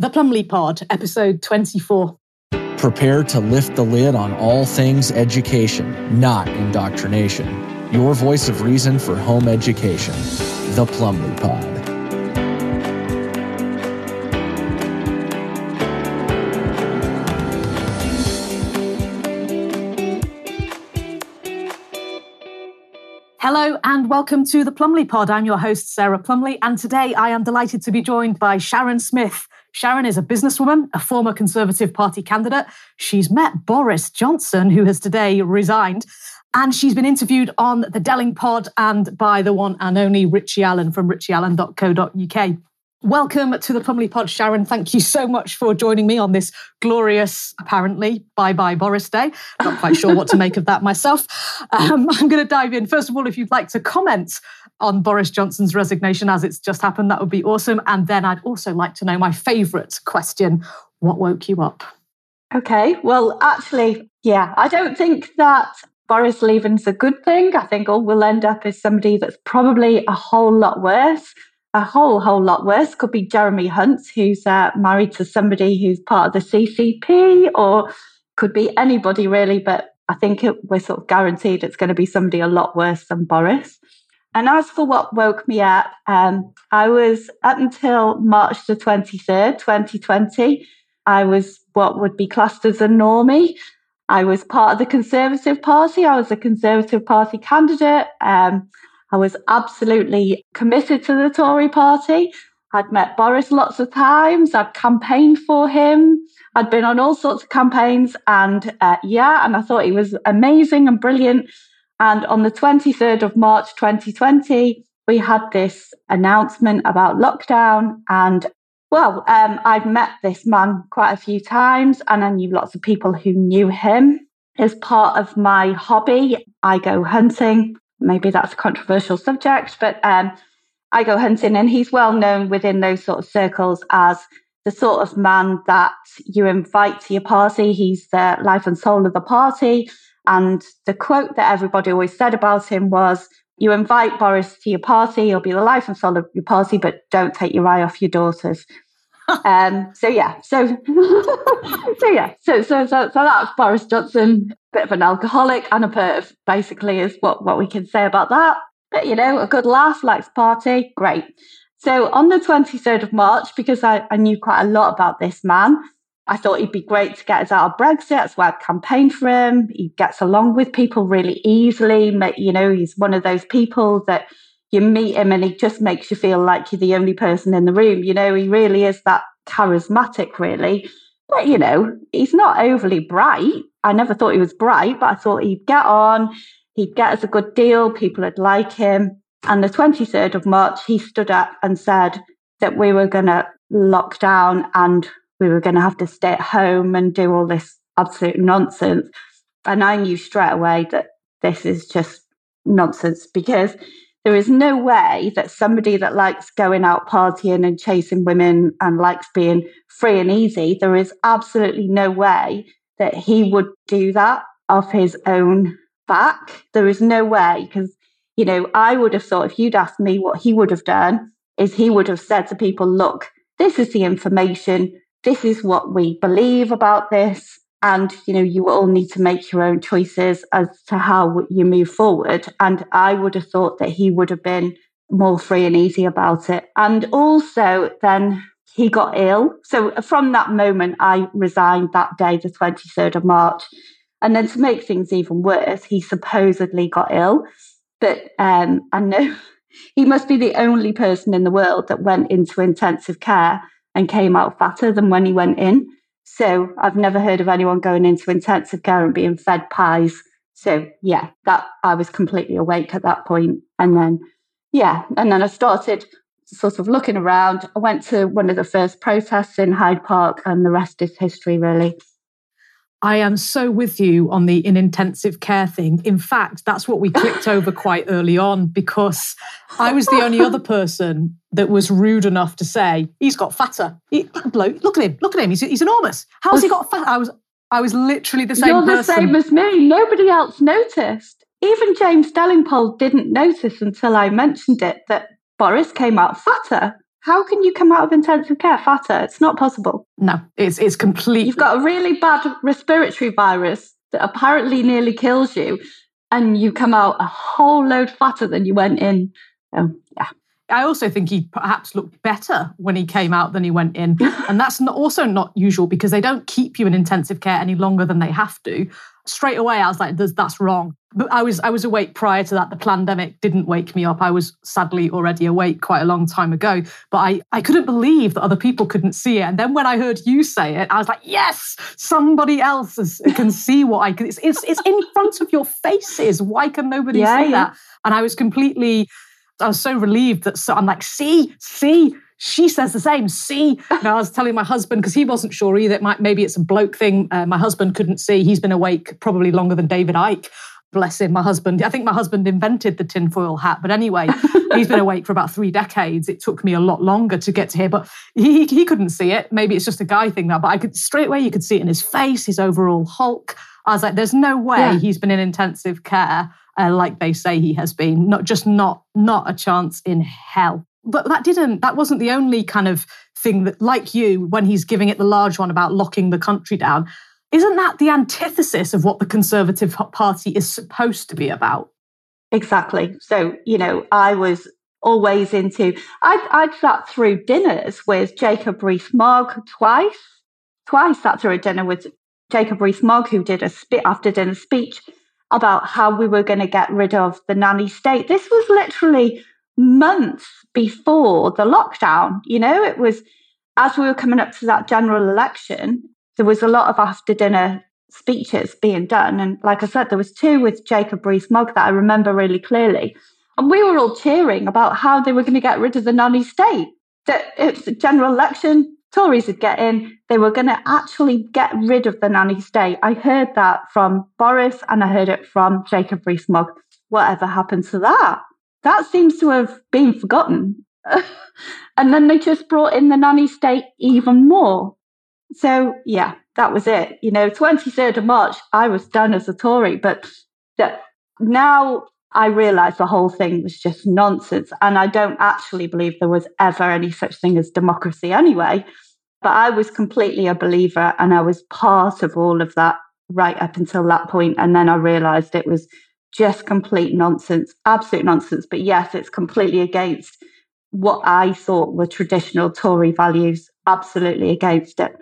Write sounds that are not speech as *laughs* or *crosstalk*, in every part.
The Plumley Pod, episode 24. Prepare to lift the lid on all things education, not indoctrination. Your voice of reason for home education. The Plumley Pod. Hello and welcome to the Plumley Pod. I'm your host, Sarah Plumley, and today I am delighted to be joined by Sharon Smith, Sharon is a businesswoman, a former Conservative Party candidate. She's met Boris Johnson, who has today resigned. And she's been interviewed on the Delingpod and by the one and only Richie Allen from richieallen.co.uk. Welcome to the Plumley Pod, Sharon. Thank you so much for joining me on this glorious, apparently, bye bye Boris Day. Not quite sure what to make of that myself. *laughs* Um, I'm going to dive in. First of all, if you'd like to comment on Boris Johnson's resignation as it's just happened, that would be awesome. And then I'd also like to know my favourite question what woke you up? Okay, well, actually, yeah, I don't think that Boris leaving's a good thing. I think all we'll end up is somebody that's probably a whole lot worse a whole, whole lot worse. Could be Jeremy Hunt, who's uh, married to somebody who's part of the CCP, or could be anybody really. But I think it, we're sort of guaranteed it's going to be somebody a lot worse than Boris. And as for what woke me up, um, I was up until March the 23rd, 2020, I was what would be classed as a normie. I was part of the Conservative Party. I was a Conservative Party candidate. Um, I was absolutely committed to the Tory party. I'd met Boris lots of times. I'd campaigned for him. I'd been on all sorts of campaigns. And uh, yeah, and I thought he was amazing and brilliant. And on the 23rd of March 2020, we had this announcement about lockdown. And well, um, I'd met this man quite a few times, and I knew lots of people who knew him. As part of my hobby, I go hunting maybe that's a controversial subject, but um, I go hunting, and he's well known within those sort of circles as the sort of man that you invite to your party. He's the life and soul of the party. And the quote that everybody always said about him was, You invite Boris to your party, he'll be the life and soul of your party, but don't take your eye off your daughters. *laughs* um, so yeah, so *laughs* so yeah, so so so so that's Boris Johnson, bit of an alcoholic and a perv, basically, is what what we can say about that. But you know, a good laugh, likes party, great. So on the 23rd of March, because I, I knew quite a lot about this man, I thought he'd be great to get us out of Brexit. That's why I'd campaigned for him. He gets along with people really easily. You know, he's one of those people that you meet him and he just makes you feel like you're the only person in the room. You know, he really is that charismatic, really. But, you know, he's not overly bright. I never thought he was bright, but I thought he'd get on, he'd get us a good deal, people would like him. And the 23rd of March, he stood up and said that we were going to lock down and we were going to have to stay at home and do all this absolute nonsense. And I knew straight away that this is just nonsense because there is no way that somebody that likes going out partying and chasing women and likes being free and easy, there is absolutely no way that he would do that off his own back. There is no way because, you know, I would have thought if you'd asked me what he would have done, is he would have said to people, look, this is the information, this is what we believe about this and you know you all need to make your own choices as to how you move forward. And i would have thought that he would have been more free and easy about it. And also then he got ill. So from that moment i resigned that day the 23rd of march. And then to make things even worse he supposedly got ill. But um, i know *laughs* he must be the only person in the world that went into intensive care and came out fatter than when he went in so I've never heard of anyone going into intensive care and being fed pies. So yeah, that I was completely awake at that point. And then yeah, and then I started sort of looking around. I went to one of the first protests in Hyde Park, and the rest is history, really. I am so with you on the in intensive care thing. In fact, that's what we clicked *laughs* over quite early on because I was the only other person that was rude enough to say he's got fatter. He, bloke, look at him, look at him. He's, he's enormous. How's he got fat? I was I was literally the same. You're person. the same as me. Nobody else noticed. Even James Delingpole didn't notice until I mentioned it that Boris came out fatter. How can you come out of intensive care fatter? It's not possible. No, it's it's complete. You've got a really bad respiratory virus that apparently nearly kills you, and you come out a whole load fatter than you went in. Um, yeah. I also think he perhaps looked better when he came out than he went in. *laughs* and that's not, also not usual because they don't keep you in intensive care any longer than they have to. Straight away, I was like, that's wrong. But I was I was awake prior to that. The pandemic didn't wake me up. I was sadly already awake quite a long time ago. But I, I couldn't believe that other people couldn't see it. And then when I heard you say it, I was like, yes, somebody else is, can see what I can. It's, it's, it's in front of your faces. Why can nobody yeah, see yeah. that? And I was completely I was so relieved that so I'm like, see, see, she says the same. See, now I was telling my husband because he wasn't sure either. It might maybe it's a bloke thing. Uh, my husband couldn't see. He's been awake probably longer than David Icke. Bless him, my husband. I think my husband invented the tinfoil hat. But anyway, *laughs* he's been awake for about three decades. It took me a lot longer to get to here, but he he couldn't see it. Maybe it's just a guy thing now. But I could straight away you could see it in his face, his overall hulk. I was like, there's no way yeah. he's been in intensive care uh, like they say he has been. Not just not not a chance in hell. But that didn't. That wasn't the only kind of thing that, like you, when he's giving it the large one about locking the country down. Isn't that the antithesis of what the Conservative Party is supposed to be about? Exactly. So you know, I was always into. I'd, I'd sat through dinners with Jacob Rees-Mogg twice. Twice sat through a dinner with Jacob Rees-Mogg, who did a spit after dinner speech about how we were going to get rid of the nanny state. This was literally months before the lockdown. You know, it was as we were coming up to that general election, there was a lot of after dinner speeches being done. And like I said, there was two with Jacob Rees-Mogg that I remember really clearly. And we were all cheering about how they were going to get rid of the nanny state. That it's a general election, Tories would get in, they were going to actually get rid of the nanny state. I heard that from Boris and I heard it from Jacob Rees-Mogg. Whatever happened to that? That seems to have been forgotten. *laughs* and then they just brought in the nanny state even more. So, yeah, that was it. You know, 23rd of March, I was done as a Tory, but that now I realized the whole thing was just nonsense. And I don't actually believe there was ever any such thing as democracy anyway. But I was completely a believer and I was part of all of that right up until that point. And then I realized it was just complete nonsense, absolute nonsense. But yes, it's completely against what I thought were traditional Tory values, absolutely against it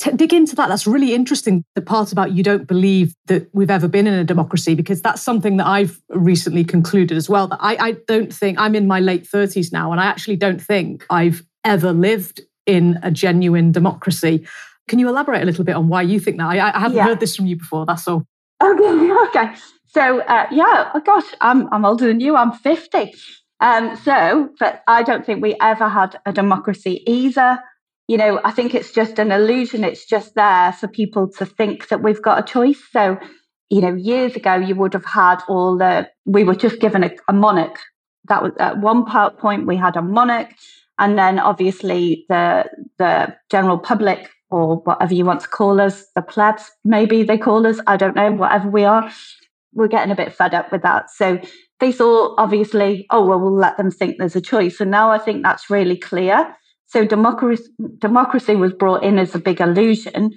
to dig into that. That's really interesting. The part about you don't believe that we've ever been in a democracy, because that's something that I've recently concluded as well. That I, I don't think I'm in my late 30s now, and I actually don't think I've ever lived in a genuine democracy. Can you elaborate a little bit on why you think that? I, I haven't yeah. heard this from you before. That's all. Okay. *laughs* Okay. So uh, yeah, oh gosh, I'm I'm older than you. I'm 50. Um, so, but I don't think we ever had a democracy either you know, I think it's just an illusion. It's just there for people to think that we've got a choice. So, you know, years ago, you would have had all the, we were just given a, a monarch. That was at one point we had a monarch. And then obviously the, the general public or whatever you want to call us, the plebs, maybe they call us, I don't know, whatever we are, we're getting a bit fed up with that. So they thought, obviously, oh, well, we'll let them think there's a choice. And now I think that's really clear. So democracy, democracy was brought in as a big illusion,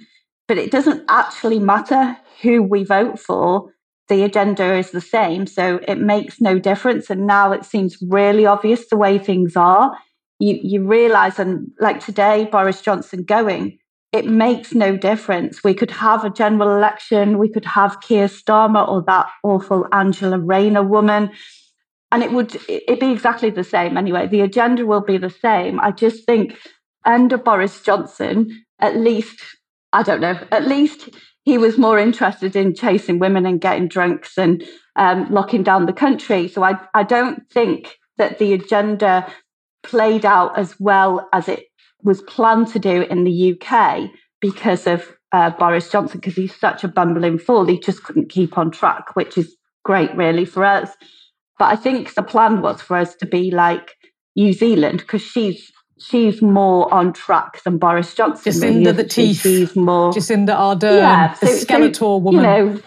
but it doesn't actually matter who we vote for. The agenda is the same. So it makes no difference. And now it seems really obvious the way things are. You, you realize, and like today, Boris Johnson going, it makes no difference. We could have a general election, we could have Keir Starmer or that awful Angela Rayner woman and it would it be exactly the same anyway. The agenda will be the same. I just think under Boris Johnson, at least I don't know, at least he was more interested in chasing women and getting drunks and um, locking down the country. So I I don't think that the agenda played out as well as it was planned to do in the UK because of uh, Boris Johnson, because he's such a bumbling fool. He just couldn't keep on track, which is great, really, for us. But I think the plan was for us to be like New Zealand because she's she's more on track than Boris Johnson. Jacinda really, the teeth. She's more Jacinda Ardern, yeah, so, the Skeletor so, woman. You know,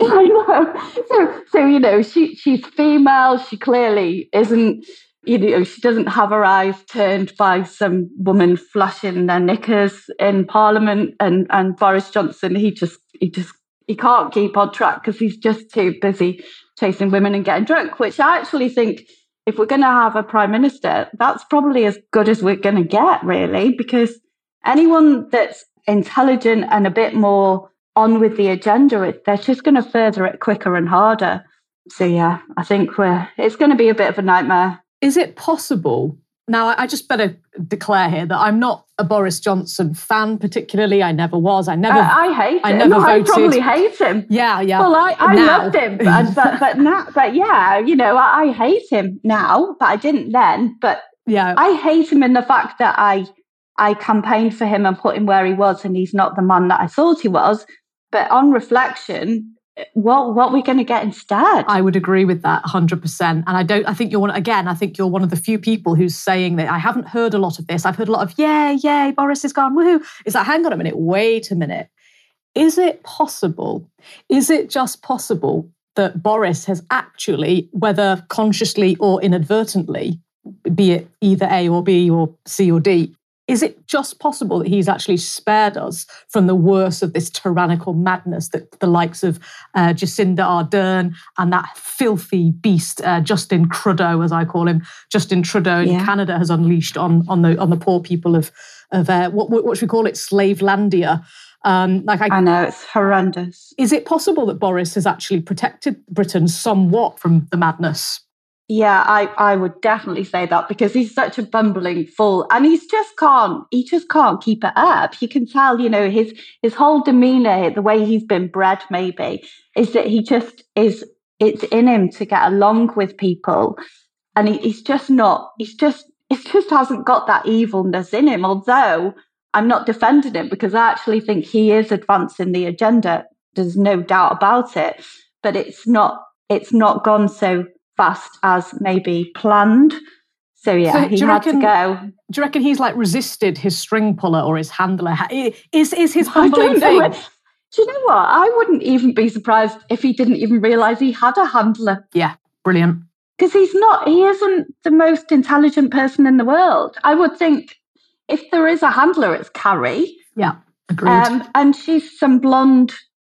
*laughs* I know. So, so you know, she she's female. She clearly isn't you know, she doesn't have her eyes turned by some woman flashing their knickers in Parliament, and and Boris Johnson, he just he just he can't keep on track because he's just too busy chasing women and getting drunk. Which I actually think, if we're going to have a prime minister, that's probably as good as we're going to get, really, because anyone that's intelligent and a bit more on with the agenda, they're just going to further it quicker and harder. So yeah, I think we're it's going to be a bit of a nightmare. Is it possible? Now, I just better declare here that I'm not a Boris Johnson fan, particularly. I never was. I never. Uh, I hate him. I never voted. I probably hate him. Yeah, yeah. Well, I, I loved him, but but but *laughs* now, but yeah, you know, I, I hate him now, but I didn't then. But yeah, I hate him in the fact that I I campaigned for him and put him where he was, and he's not the man that I thought he was. But on reflection, what what are we going to get instead? I would agree with that 100%. And I don't I think you're one again, I think you're one of the few people who's saying that I haven't heard a lot of this. I've heard a lot of yay, yay, Boris is gone, woohoo. Is that hang on a minute, wait a minute. Is it possible? Is it just possible that Boris has actually, whether consciously or inadvertently, be it either A or B or C or D, is it just possible that he's actually spared us from the worst of this tyrannical madness that the likes of uh, Jacinda Ardern and that filthy beast uh, Justin Trudeau, as I call him, Justin Trudeau in yeah. Canada has unleashed on on the on the poor people of of uh, what what should we call it, Slavelandia? Um, like I, I, know it's horrendous. Is it possible that Boris has actually protected Britain somewhat from the madness? Yeah, I, I would definitely say that because he's such a bumbling fool and he's just can't he just can't keep it up. You can tell, you know, his his whole demeanor, the way he's been bred maybe, is that he just is it's in him to get along with people. And he, he's just not he's just it just hasn't got that evilness in him, although I'm not defending him because I actually think he is advancing the agenda. There's no doubt about it. But it's not it's not gone so fast as maybe planned. So yeah, so he had reckon, to go. Do you reckon he's like resisted his string puller or his handler? Is is his *laughs* humbling thing? Do you know what? I wouldn't even be surprised if he didn't even realise he had a handler. Yeah, brilliant. Because he's not. He isn't the most intelligent person in the world. I would think if there is a handler, it's Carrie. Yeah, agreed. Um, and she's some blonde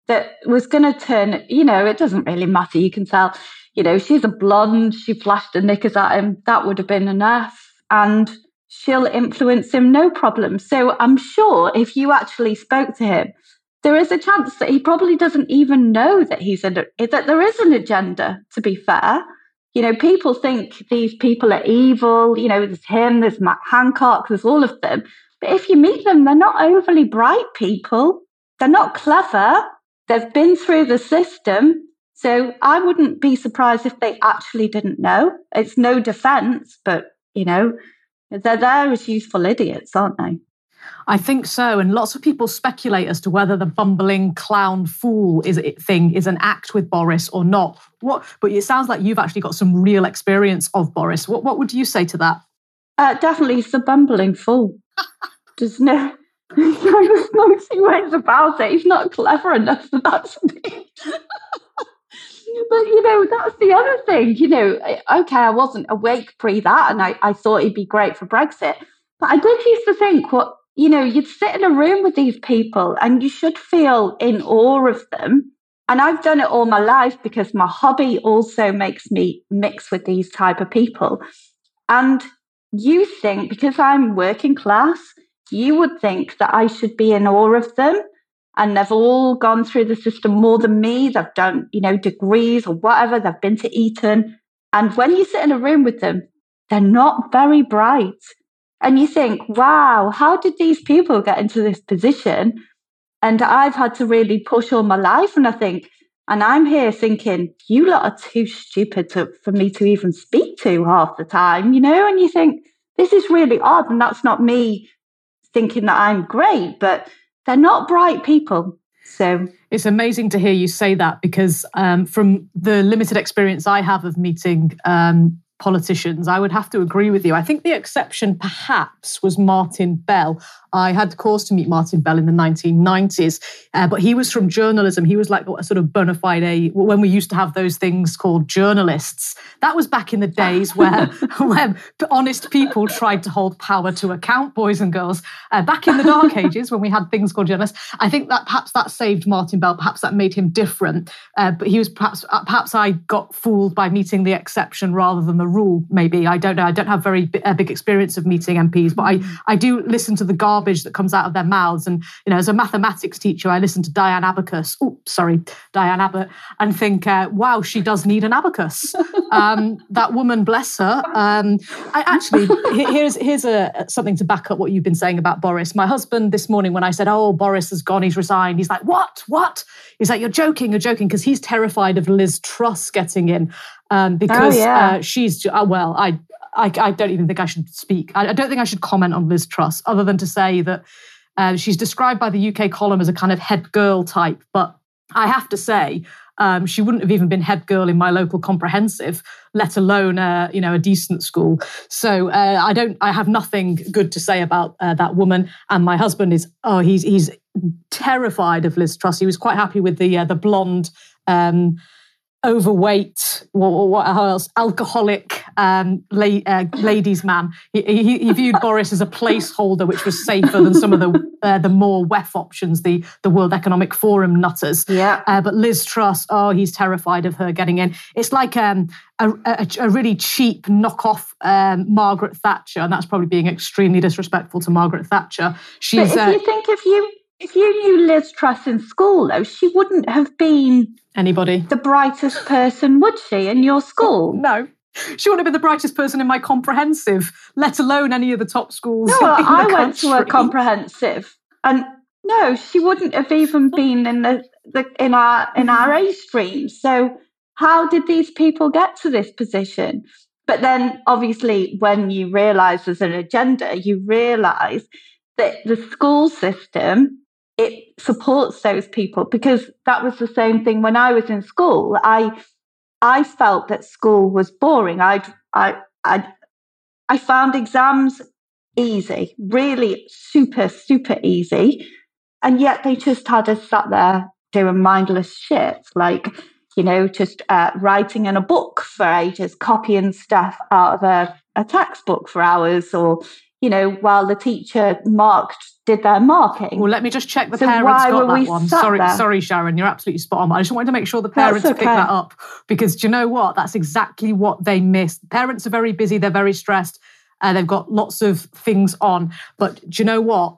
that was going to turn. You know, it doesn't really matter. You can tell you know, she's a blonde, she flashed the knickers at him, that would have been enough. And she'll influence him no problem. So I'm sure if you actually spoke to him, there is a chance that he probably doesn't even know that he's a, that there is an agenda, to be fair. You know, people think these people are evil. You know, there's him, there's Matt Hancock, there's all of them. But if you meet them, they're not overly bright people. They're not clever. They've been through the system. So I wouldn't be surprised if they actually didn't know. It's no defense, but you know, they're there as useful idiots, aren't they? I think so, and lots of people speculate as to whether the bumbling clown fool is thing is an act with Boris or not. What? But it sounds like you've actually got some real experience of Boris. What? What would you say to that? Uh, definitely, he's a bumbling fool. *laughs* There's no, *laughs* there's no two ways about it. He's not clever enough for that to be. *laughs* but you know, that's the other thing. You know, okay, I wasn't awake pre that, and I, I thought he'd be great for Brexit. But I did used to think what you know, you'd sit in a room with these people and you should feel in awe of them. And I've done it all my life because my hobby also makes me mix with these type of people. And you think because I'm working class, you would think that I should be in awe of them and they've all gone through the system more than me. They've done, you know, degrees or whatever. They've been to Eton. And when you sit in a room with them, they're not very bright. And you think, wow, how did these people get into this position? And I've had to really push all my life. And I think, and I'm here thinking, you lot are too stupid to, for me to even speak to half the time, you know? And you think, this is really odd. And that's not me thinking that I'm great, but they're not bright people. So it's amazing to hear you say that because um, from the limited experience I have of meeting um, politicians, I would have to agree with you. I think the exception perhaps was Martin Bell. I had the cause to meet Martin Bell in the 1990s, uh, but he was from journalism. He was like a sort of bona fide, when we used to have those things called journalists. That was back in the days *laughs* where, when honest people tried to hold power to account, boys and girls. Uh, back in the dark *laughs* ages when we had things called journalists, I think that perhaps that saved Martin Bell. Perhaps that made him different. Uh, but he was perhaps, uh, perhaps I got fooled by meeting the exception rather than the rule. Maybe I don't know. I don't have very big experience of meeting MPs, but I, mm. I do listen to the garbage that comes out of their mouths. And, you know, as a mathematics teacher, I listen to Diane Abacus, oh, sorry, Diane Abbott, and think, uh, wow, she does need an abacus. *laughs* Um, that woman, bless her. Um, I actually, here's, here's a, something to back up what you've been saying about Boris. My husband this morning, when I said, oh, Boris has gone, he's resigned, he's like, what? What? He's like, you're joking, you're joking, because he's terrified of Liz Truss getting in um, because oh, yeah. uh, she's, uh, well, I, I, I, don't even think I should speak. I, I, don't think I should comment on Liz Truss, other than to say that uh, she's described by the UK column as a kind of head girl type. But I have to say, um, she wouldn't have even been head girl in my local comprehensive, let alone uh, you know a decent school. So uh, I don't. I have nothing good to say about uh, that woman. And my husband is oh he's he's terrified of Liz Truss. He was quite happy with the uh, the blonde. Um, overweight, what, what else? Alcoholic um, la- uh, ladies' man. He, he, he, viewed Boris as a placeholder, which was safer than some of the uh, the more WEF options, the the World Economic Forum nutters. Yeah. Uh, but Liz Truss, oh, he's terrified of her getting in. It's like um, a, a, a, really cheap knockoff um, Margaret Thatcher, and that's probably being extremely disrespectful to Margaret Thatcher. She's. But if uh, you think if you if you knew Liz Truss in school, though, she wouldn't have been anybody the brightest person, would she, in your school? No. She wouldn't have been the brightest person in my comprehensive, let alone any of the top schools. No, *laughs* I went to a comprehensive, and no, she wouldn't have even been in the, the in our in our mm-hmm. A stream. So, how did these people get to this position? But then, obviously, when you realise there's an agenda, you realise that the school system it supports those people because that was the same thing when I was in school. I I felt that school was boring. I I I I found exams easy, really super super easy, and yet they just had us sat there doing mindless shit like you know just uh, writing in a book for ages, copying stuff out of a, a textbook for hours, or you know, while the teacher marked did their marking. Well, let me just check the so parents got that one. Sorry, there? sorry, Sharon, you're absolutely spot on. I just wanted to make sure the parents okay. picked that up because do you know what? That's exactly what they missed. Parents are very busy, they're very stressed, uh, they've got lots of things on. But do you know what?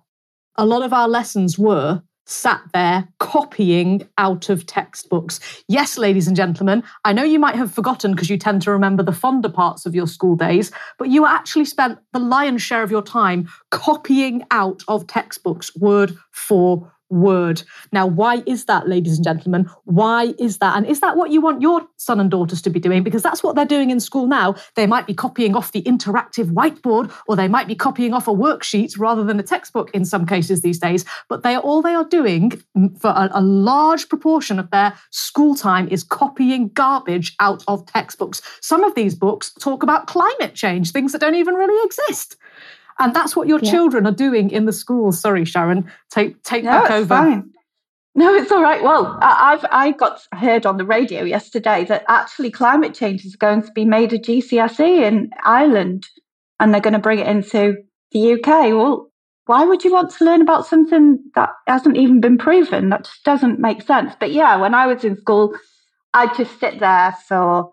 A lot of our lessons were sat there copying out of textbooks. Yes, ladies and gentlemen, I know you might have forgotten because you tend to remember the fonder parts of your school days, but you actually spent the lion's share of your time copying out of textbooks word for word. Now, why is that, ladies and gentlemen? Why is that? And is that what you want your son and daughters to be doing? Because that's what they're doing in school now. They might be copying off the interactive whiteboard, or they might be copying off a worksheet rather than a textbook in some cases these days. But they are all they are doing mm, for a, a large proportion of their school time is copying garbage out of textbooks. Some of these books talk about climate change, things that don't even really exist. And that's what your yeah. children are doing in the schools. Sorry, Sharon, take take no, back over. Fine. No, it's all right. Well, I've I got heard on the radio yesterday that actually climate change is going to be made a GCSE in Ireland, and they're going to bring it into the UK. Well, why would you want to learn about something that hasn't even been proven? That just doesn't make sense. But yeah, when I was in school, I'd just sit there for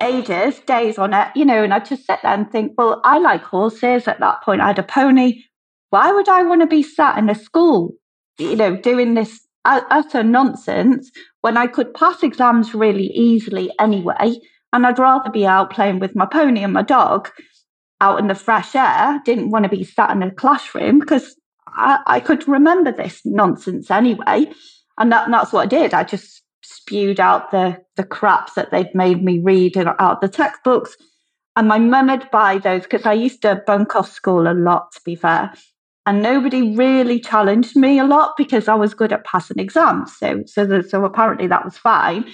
ages, days on it, you know, and I'd just sit there and think, well, I like horses. At that point, I had a pony. Why would I want to be sat in a school, you know, doing this utter nonsense when I could pass exams really easily anyway? And I'd rather be out playing with my pony and my dog out in the fresh air. Didn't want to be sat in a classroom because I, I could remember this nonsense anyway. And that, and that's what I did. I just spewed out the the crap that they'd made me read out the textbooks. And my mum would buy those because I used to bunk off school a lot, to be fair. And nobody really challenged me a lot because I was good at passing exams. So, so, the, so apparently that was fine.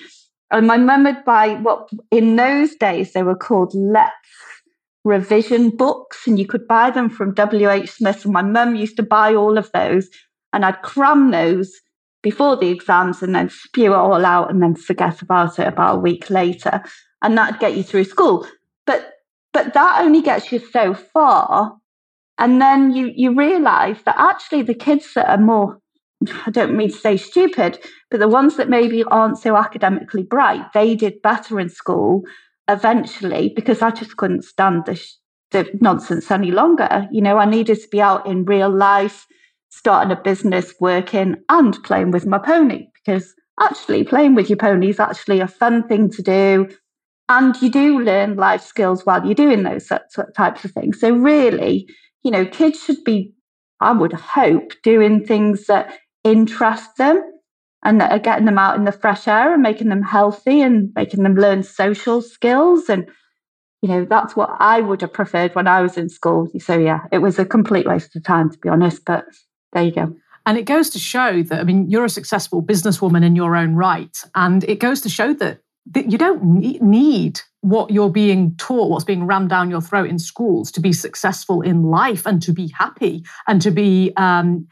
And my mum would buy what in those days they were called Letts revision books and you could buy them from WH Smith. And my mum used to buy all of those and I'd cram those before the exams and then spew it all out and then forget about it about a week later. And that'd get you through school. But but that only gets you so far. And then you you realise that actually the kids that are more I don't mean to say stupid, but the ones that maybe aren't so academically bright, they did better in school eventually because I just couldn't stand the, sh- the nonsense any longer. You know, I needed to be out in real life, starting a business, working, and playing with my pony because actually playing with your pony is actually a fun thing to do. And you do learn life skills while you're doing those types of things. So, really, you know, kids should be, I would hope, doing things that interest them and that are getting them out in the fresh air and making them healthy and making them learn social skills and you know that's what i would have preferred when i was in school so yeah it was a complete waste of time to be honest but there you go and it goes to show that i mean you're a successful businesswoman in your own right and it goes to show that, that you don't need what you're being taught what's being rammed down your throat in schools to be successful in life and to be happy and to be um,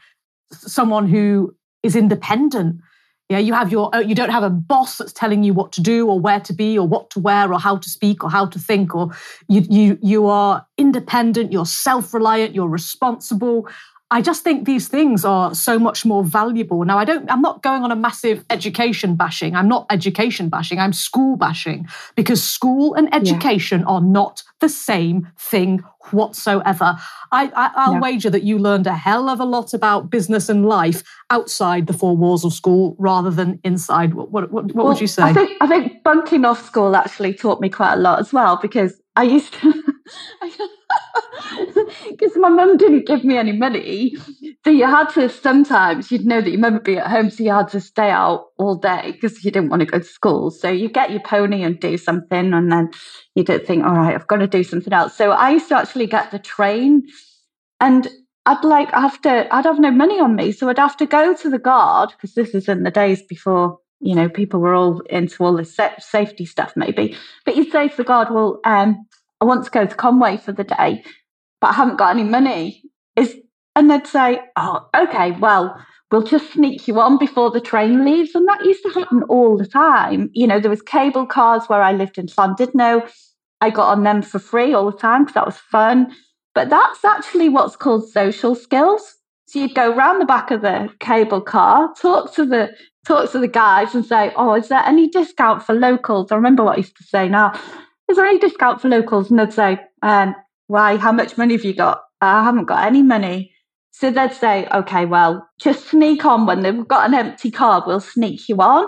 someone who is independent. Yeah, you have your you don't have a boss that's telling you what to do or where to be or what to wear or how to speak or how to think or you you you are independent, you're self-reliant, you're responsible. I just think these things are so much more valuable. Now, I don't, I'm not going on a massive education bashing. I'm not education bashing. I'm school bashing because school and education yeah. are not the same thing whatsoever. I, I, will wager that you learned a hell of a lot about business and life outside the four walls of school rather than inside. What, what, what, what well, would you say? I think, I think bunking off school actually taught me quite a lot as well because I used to. *laughs* because *laughs* my mum didn't give me any money. So you had to sometimes, you'd know that your mum would be at home, so you had to stay out all day because you didn't want to go to school. So you get your pony and do something, and then you don't think, all right, I've got to do something else. So I used to actually get the train, and I'd like have to, I'd have no money on me, so I'd have to go to the guard because this is in the days before you know people were all into all this safety stuff, maybe. But you'd say to the guard, well, um, I want to go to Conway for the day but I haven't got any money. Is and they'd say, Oh, okay, well, we'll just sneak you on before the train leaves. And that used to happen all the time. You know, there was cable cars where I lived in Llandudno. I got on them for free all the time because that was fun. But that's actually what's called social skills. So you'd go round the back of the cable car, talk to the talk to the guys and say, Oh, is there any discount for locals? I remember what I used to say now. Is there any discount for locals? And they'd say, um, why? How much money have you got? I haven't got any money. So they'd say, okay, well, just sneak on when they've got an empty car, we'll sneak you on.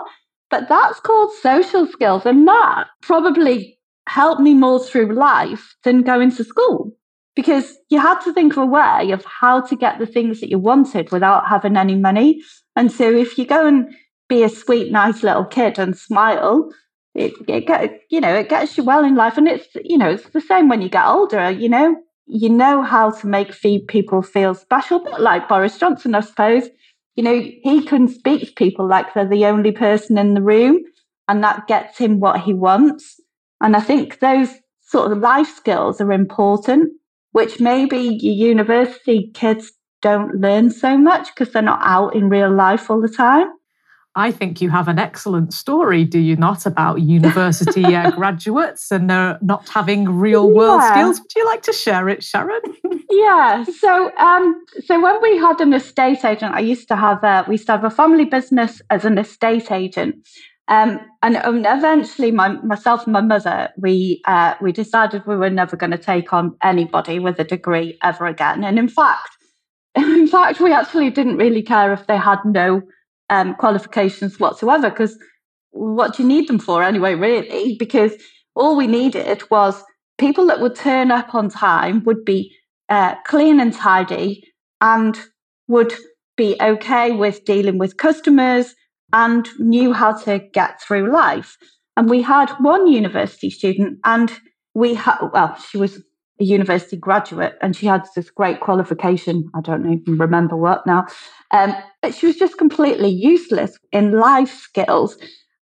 But that's called social skills. And that probably helped me more through life than going to school because you had to think of a way of how to get the things that you wanted without having any money. And so if you go and be a sweet, nice little kid and smile, it, it get, you know it gets you well in life and it's you know it's the same when you get older you know? You know how to make people feel special but like boris johnson i suppose you know he can speak to people like they're the only person in the room and that gets him what he wants. And i think those sort of life skills are important which maybe your university kids don't learn so much because they're not out in real life all the time I think you have an excellent story, do you not, about university uh, *laughs* graduates and uh, not having real world yeah. skills? Would you like to share it, Sharon? *laughs* yeah. So, um, so when we had an estate agent, I used to have a, we have a family business as an estate agent. Um, and um, eventually, my, myself and my mother, we uh, we decided we were never going to take on anybody with a degree ever again. And in fact, *laughs* in fact, we actually didn't really care if they had no um, qualifications whatsoever because what do you need them for anyway, really? Because all we needed was people that would turn up on time, would be uh, clean and tidy, and would be okay with dealing with customers and knew how to get through life. And we had one university student, and we had, well, she was a university graduate and she had this great qualification. I don't even remember what now. Um, but she was just completely useless in life skills.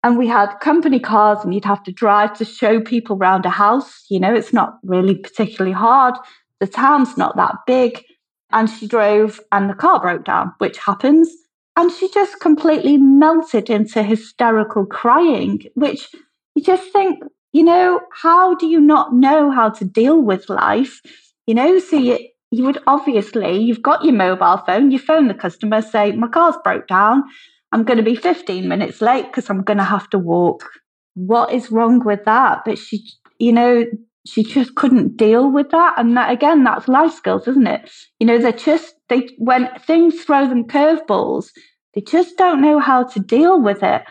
and we had company cars and you'd have to drive to show people around a house. You know, it's not really particularly hard. The town's not that big. And she drove and the car broke down, which happens. And she just completely melted into hysterical crying, which you just think, you know, how do you not know how to deal with life? You know, so you, you would obviously, you've got your mobile phone, you phone the customer, say, my car's broke down. I'm going to be 15 minutes late because I'm going to have to walk. What is wrong with that? But she, you know, she just couldn't deal with that. And that, again, that's life skills, isn't it? You know, they're just, they, when things throw them curveballs, they just don't know how to deal with it.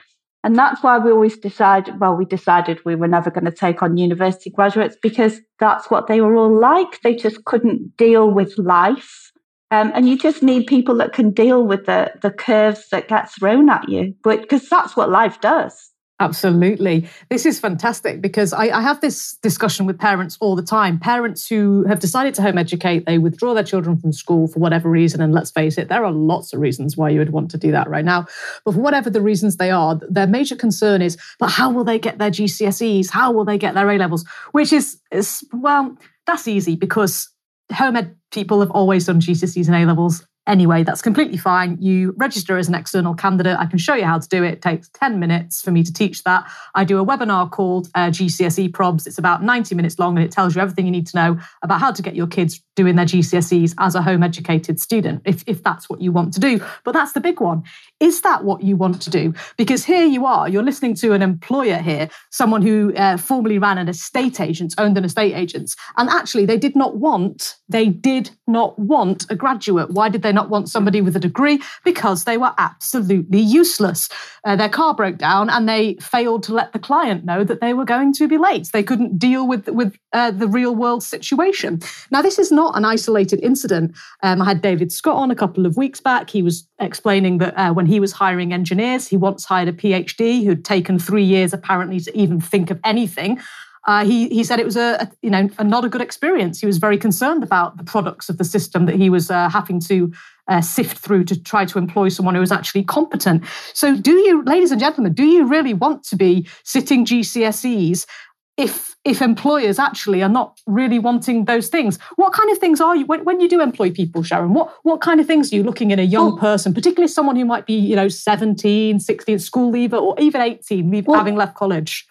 And that's why we always decided, well, we decided we were never going to take on university graduates because that's what they were all like. They just couldn't deal with life. Um, and you just need people that can deal with the, the curves that get thrown at you, because that's what life does. Absolutely. This is fantastic because I, I, have this discussion with parents all the time. Parents who have decided to home educate, they withdraw their children from school for whatever reason. And let's face it, there are lots of reasons why you would want to do that right now. But for whatever the reasons they are, their major concern is, but how will they get their GCSEs? How will they get their A levels? Which is, is well, that's easy because home ed people have always done GCSEs and A levels Anyway, that's completely fine. You register as an external candidate. I can show you how to do it. It takes 10 minutes for me to teach that. I do a webinar called uh, GCSE Probs. It's about 90 minutes long and it tells you everything you need to know about how to get your kids doing their GCSEs as a home educated student, if, if that's what you want to do. But that's the big one. Is that what you want to do? Because here you are, you're listening to an employer here, someone who uh, formerly ran an estate agent, owned an estate agent. And actually, they did not want, they did not want a graduate. Why did they not? want somebody with a degree because they were absolutely useless. Uh, their car broke down and they failed to let the client know that they were going to be late. They couldn't deal with, with uh, the real world situation. Now, this is not an isolated incident. Um, I had David Scott on a couple of weeks back. He was explaining that uh, when he was hiring engineers, he once hired a PhD who'd taken three years apparently to even think of anything. Uh, he he said it was a, a, you know a not a good experience. He was very concerned about the products of the system that he was uh, having to uh, sift through to try to employ someone who was actually competent. So, do you, ladies and gentlemen, do you really want to be sitting GCSEs if if employers actually are not really wanting those things what kind of things are you when, when you do employ people sharon what what kind of things are you looking in a young well, person particularly someone who might be you know 17 16 school leaver or even 18 well, having left college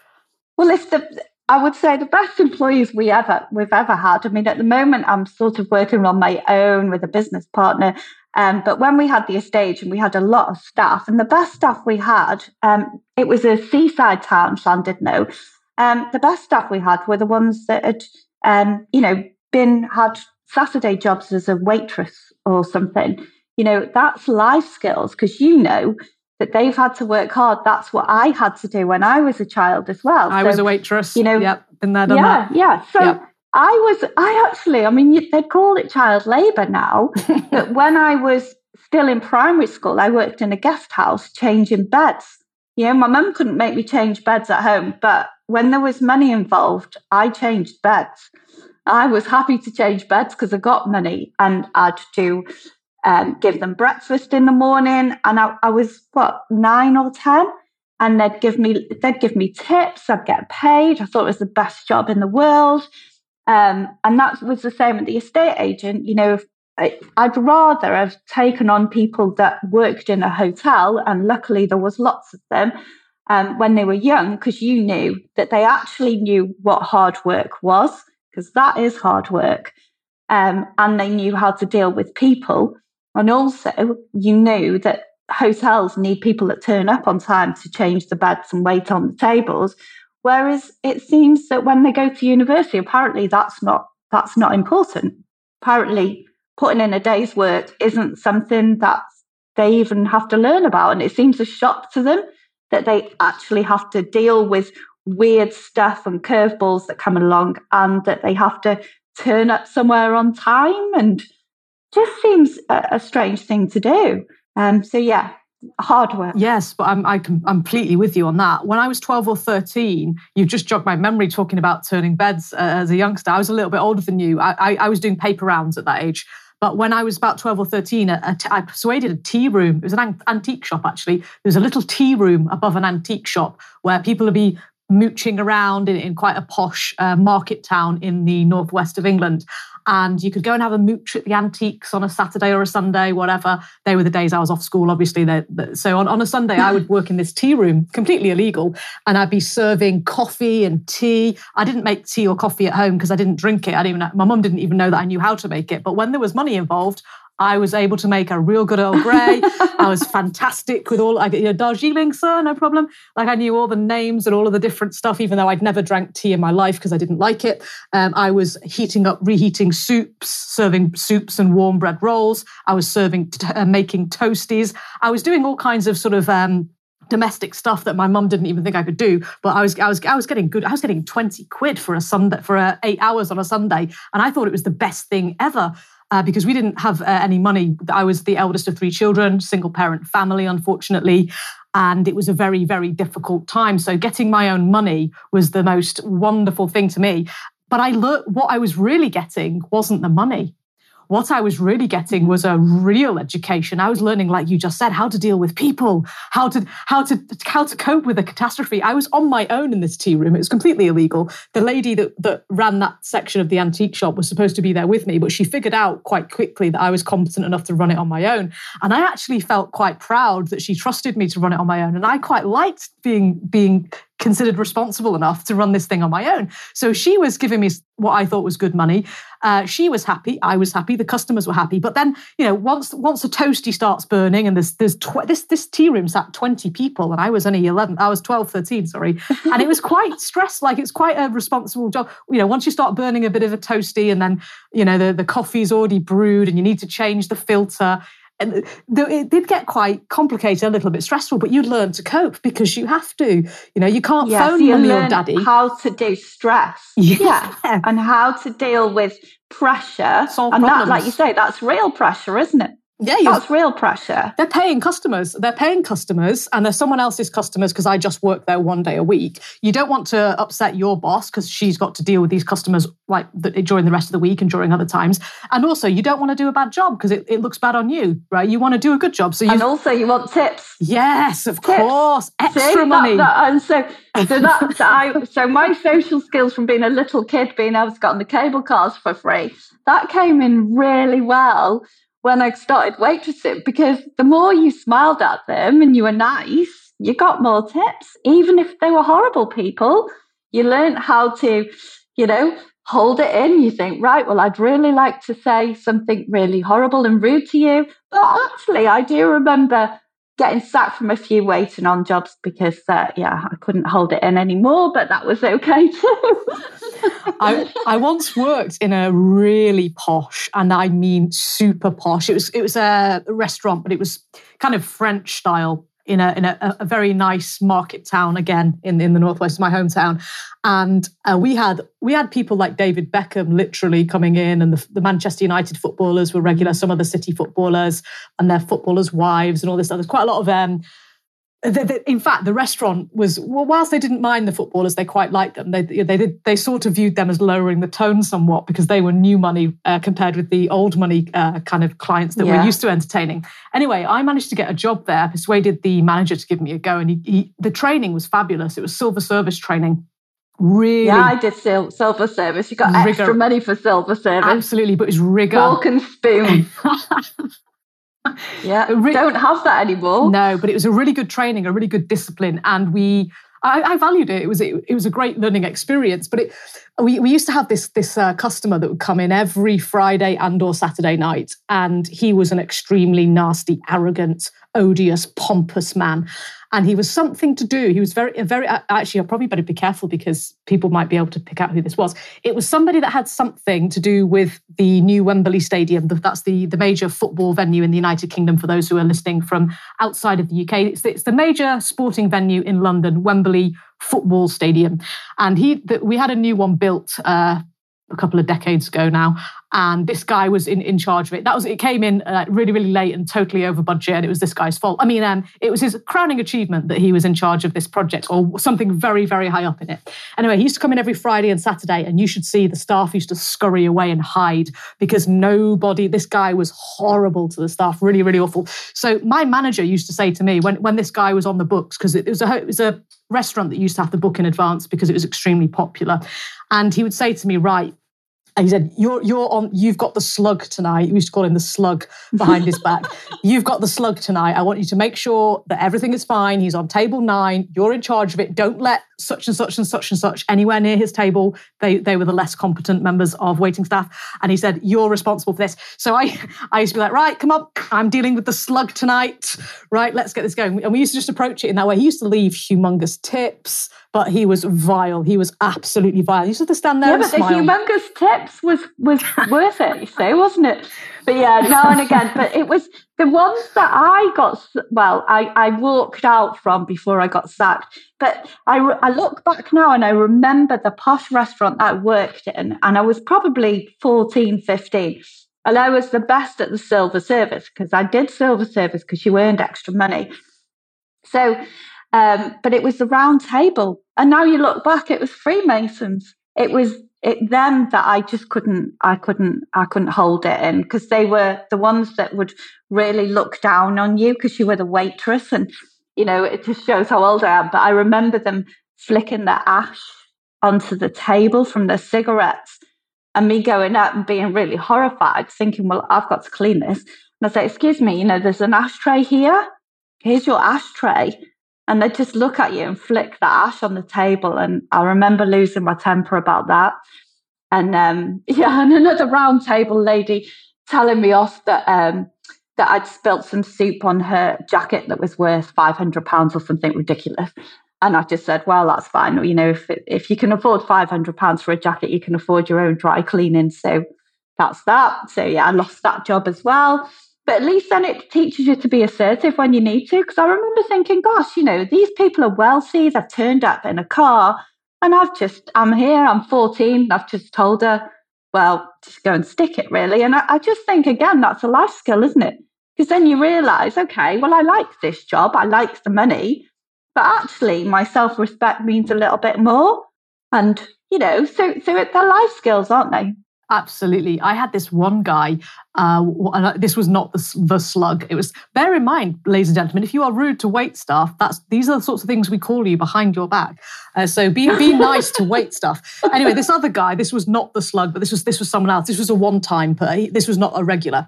well if the I would say the best employees we ever we've ever had. I mean, at the moment, I'm sort of working on my own with a business partner. Um, but when we had the estate and we had a lot of staff, and the best staff we had, um, it was a seaside town, Llandudno. Um, the best staff we had were the ones that had, um, you know, been had Saturday jobs as a waitress or something. You know, that's life skills because you know that they've had to work hard. That's what I had to do when I was a child as well. I so, was a waitress. You know, yep, been there, done yeah, that. Yeah, So yep. I was, I actually, I mean, they'd call it child labour now. *laughs* but when I was still in primary school, I worked in a guest house changing beds. You know, my mum couldn't make me change beds at home, but when there was money involved, I changed beds. I was happy to change beds because I got money and I'd do um, give them breakfast in the morning. And I, I was what nine or ten, and they'd give me they'd give me tips. I'd get paid. I thought it was the best job in the world. Um, and that was the same with the estate agent. You know, I, I'd rather have taken on people that worked in a hotel, and luckily there was lots of them. Um, when they were young, because you knew that they actually knew what hard work was, because that is hard work. Um, and they knew how to deal with people. And also, you know that hotels need people that turn up on time to change the beds and wait on the tables. Whereas it seems that when they go to university, apparently that's not that's not important. Apparently, putting in a day's work isn't something that they even have to learn about. And it seems a shock to them that they actually have to deal with weird stuff and curveballs that come along and that they have to turn up somewhere on time and just seems a, a strange thing to do. Um, so yeah, hard work. Yes, but I'm, I am completely with you on that. When I was 12 or 13, you've just jogged my memory talking about turning beds uh, as a youngster. I was a little bit older than you. I, I, I, was doing paper rounds at that age. But when I was about 12 or 13, I persuaded a tea room. It was an antique shop, actually. There was a little tea room above an antique shop where people would be mooching around in, in quite a posh uh, market town in the northwest of England. And you could go and have a mooch at the antiques on a Saturday or a Sunday, whatever. They were the days I was off school, obviously. So on, on a Sunday, I would work in this tea room, completely illegal, and I'd be serving coffee and tea. I didn't make tea or coffee at home because I didn't drink it. I didn't even my mum didn't even know that I knew how to make it. But when there was money involved, I was able to make a real good Earl Grey. I was *laughs* fantastic with all, like, you know, Darjeeling, sir, no problem. Like I knew all the names and all of the different stuff, even though I'd never drank tea in my life because I didn't like it. Um, I was heating up, reheating soups, serving soups and warm bread rolls. I was serving, uh, making toasties. I was doing all kinds of sort of, um, domestic stuff that my mum didn't even think I could do. But I was I was I was getting good. I was getting twenty quid for a Sunday for a eight hours on a Sunday, and I thought it was the best thing ever uh, because we didn't have uh, any money. I was the eldest of three children, single parent family, unfortunately. And it was a very, very difficult time. So getting my own money was the most wonderful thing to me. But I learned what I was really getting wasn't the money what I was really getting was a real education. I was learning, like you just said, how to deal with people, how to how to how to cope with a catastrophe. I was on my own in this tea room. It was completely illegal. The lady that that ran that section of the antique shop was supposed to be there with me, but she figured out quite quickly that I was competent enough to run it on my own. And I actually felt quite proud that she trusted me to run it on my own. And I quite liked being being considered responsible enough to run this thing on my own. So she was giving me what I thought was good money. Uh, she was happy. I was happy. The customers were happy. But then, you know, once once a toasty starts burning and there's there's tw- this this tea room sat 20 people and I was only 11. I was 12, 13, sorry. *laughs* And it was quite stressed. Like it's quite a responsible job. You know, once you start burning a bit of a toasty and then, you know, the, the coffee's already brewed and you need to change the filter and it did get quite complicated, a little bit stressful, but you'd learn to cope because you have to. You know, you can't phone so mummy or daddy. How to do stress, *laughs* yeah. yeah. and how to deal with pressure, Solve and problems. that, like you say, that's real pressure, isn't it? Yeah, that's real pressure. They're paying customers. They're paying customers, and they're someone else's customers because I just work there one day a week. You don't want to upset your boss because she's got to deal with these customers like the, during the rest of the week and during other times. And also, you don't want to do a bad job because it, it looks bad on you, right? You want to do a good job. So, you and also you want tips. Yes, of tips. course, extra See, money. That, that, and so, so *laughs* that I so my social skills from being a little kid, being able to get on the cable cars for free, that came in really well when I started waitressing because the more you smiled at them and you were nice, you got more tips. Even if they were horrible people, you learned how to, you know, hold it in. You think, right, well, I'd really like to say something really horrible and rude to you. But actually, I do remember getting sacked from a few waiting on jobs because, uh, yeah, I couldn't hold it in anymore, but that was okay *laughs* too. I, I once worked in a really posh, and I mean super posh. It was it was a restaurant, but it was kind of French style in a in a, a very nice market town again in in the northwest of my hometown. And uh, we had we had people like David Beckham literally coming in, and the, the Manchester United footballers were regular. Some of the City footballers and their footballers' wives and all this stuff. There's quite a lot of um, the, the, in fact, the restaurant was well, whilst they didn't mind the footballers, they quite liked them. They they did, they sort of viewed them as lowering the tone somewhat because they were new money uh, compared with the old money uh, kind of clients that yeah. we're used to entertaining. Anyway, I managed to get a job there. Persuaded the manager to give me a go, and he, he, the training was fabulous. It was silver service training. Really? Yeah, I did sil- silver service. You got rigor. extra money for silver service. Absolutely, but it's rigor. Fork and spoon. *laughs* yeah, re- don't have that anymore. No, but it was a really good training, a really good discipline, and we. I, I valued it. It was it, it, was a great learning experience. But it, we we used to have this this uh, customer that would come in every Friday and or Saturday night, and he was an extremely nasty, arrogant, odious, pompous man and he was something to do. He was very, very. Actually, I probably better be careful because people might be able to pick out who this was. It was somebody that had something to do with the new Wembley Stadium. That's the the major football venue in the United Kingdom. For those who are listening from outside of the UK, it's, it's the major sporting venue in London, Wembley Football Stadium. And he, the, we had a new one built. Uh, a couple of decades ago now. and this guy was in, in charge of it. That was it came in uh, really really late and totally over budget, and it was this guy's fault. I mean, um, it was his crowning achievement that he was in charge of this project or something very very high up in it. Anyway, he used to come in every Friday and Saturday, and you should see the staff used to scurry away and hide because nobody. This guy was horrible to the staff, really really awful. So my manager used to say to me when when this guy was on the books because it, it was a it was a restaurant that used to have to book in advance because it was extremely popular, and he would say to me, right and he said, "You're you're on. You've got the slug tonight. We used to call him the slug behind his back. *laughs* You've got the slug tonight. I want you to make sure that everything is fine. He's on table nine. You're in charge of it. Don't let such and such and such and such anywhere near his table. They they were the less competent members of waiting staff. And he said, "You're responsible for this." So I *laughs* I used to be like, "Right, come on. I'm dealing with the slug tonight. Right, let's get this going." And we used to just approach it in that way. He used to leave humongous tips but he was vile. He was absolutely vile. He used to stand there. Yeah, but smile. the humongous tips was was worth it, you say, wasn't it? But yeah, now and again. But it was the ones that I got. Well, I I walked out from before I got sacked. But I I look back now and I remember the posh restaurant that I worked in, and I was probably 14, 15. And I was the best at the silver service because I did silver service because you earned extra money. So um, but it was the round table. And now you look back, it was Freemasons. It was it them that I just couldn't I couldn't I couldn't hold it in because they were the ones that would really look down on you because you were the waitress and you know it just shows how old I am. But I remember them flicking the ash onto the table from their cigarettes and me going up and being really horrified, thinking, well, I've got to clean this. And I say, excuse me, you know, there's an ashtray here. Here's your ashtray and they just look at you and flick the ash on the table. And I remember losing my temper about that. And um, *laughs* yeah, and another round table lady telling me off that um, that I'd spilt some soup on her jacket that was worth five hundred pounds or something ridiculous. And I just said, well, that's fine. You know, if if you can afford five hundred pounds for a jacket, you can afford your own dry cleaning. So that's that. So yeah, I lost that job as well. But at least then it teaches you to be assertive when you need to. Because I remember thinking, gosh, you know, these people are wealthy. They've turned up in a car. And I've just, I'm here, I'm 14. I've just told her, well, just go and stick it, really. And I, I just think, again, that's a life skill, isn't it? Because then you realize, okay, well, I like this job. I like the money. But actually, my self respect means a little bit more. And, you know, so, so they're life skills, aren't they? Absolutely. I had this one guy, uh, this was not the, the slug. It was, bear in mind, ladies and gentlemen, if you are rude to wait staff, that's these are the sorts of things we call you behind your back. Uh, so be, be *laughs* nice to wait staff. Anyway, this other guy, this was not the slug, but this was, this was someone else. This was a one time, pay. this was not a regular.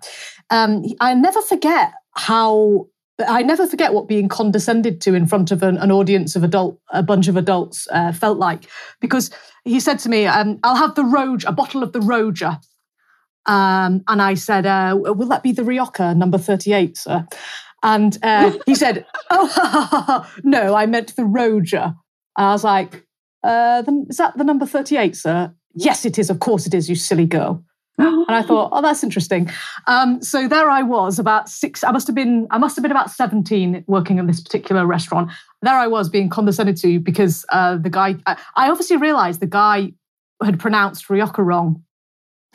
Um, I never forget how I never forget what being condescended to in front of an, an audience of adult, a bunch of adults, uh, felt like. Because he said to me, um, "I'll have the Roja, a bottle of the Roja," um, and I said, uh, "Will that be the Rioja number thirty-eight, sir?" And uh, *laughs* he said, "Oh *laughs* no, I meant the Roja." I was like, uh, "Is that the number thirty-eight, sir?" Yes, it is. Of course, it is. You silly girl. And I thought, oh, that's interesting. Um, so there I was, about six. I must have been, I must have been about seventeen, working in this particular restaurant. There I was being condescended to because uh, the guy. I, I obviously realised the guy had pronounced Rioja wrong,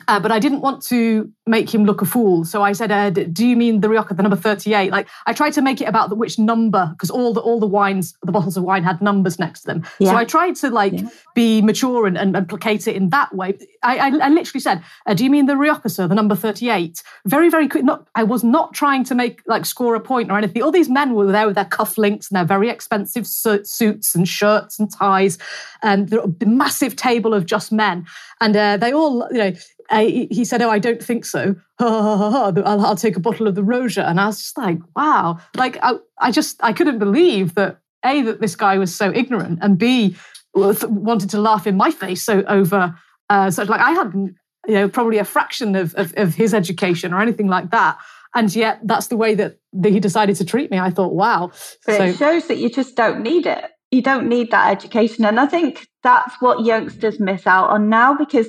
uh, but I didn't want to make him look a fool. So I said, uh, "Do you mean the Rioja, the number 38?" Like I tried to make it about the, which number because all the all the wines, the bottles of wine had numbers next to them. Yeah. So I tried to like yeah. be mature and, and, and, placate it in that way. I, I, I literally said, uh, "Do you mean the Rioja, sir, the number 38?" Very very quick. Not I was not trying to make like score a point or anything. All these men were there with their cufflinks and their very expensive suits and shirts and ties, and the massive table of just men, and uh, they all you know I, he said, "Oh, I don't think so. *laughs* I'll, I'll, take a bottle of the Roja." And I was just like, "Wow!" Like I, I just I couldn't believe that a that this guy was so ignorant, and b wanted to laugh in my face so over uh, such like I hadn't you know probably a fraction of, of, of his education or anything like that. And yet, that's the way that, he decided to treat me. I thought, wow. But so, it shows that you just don't need it. You don't need that education. And I think that's what youngsters miss out on now because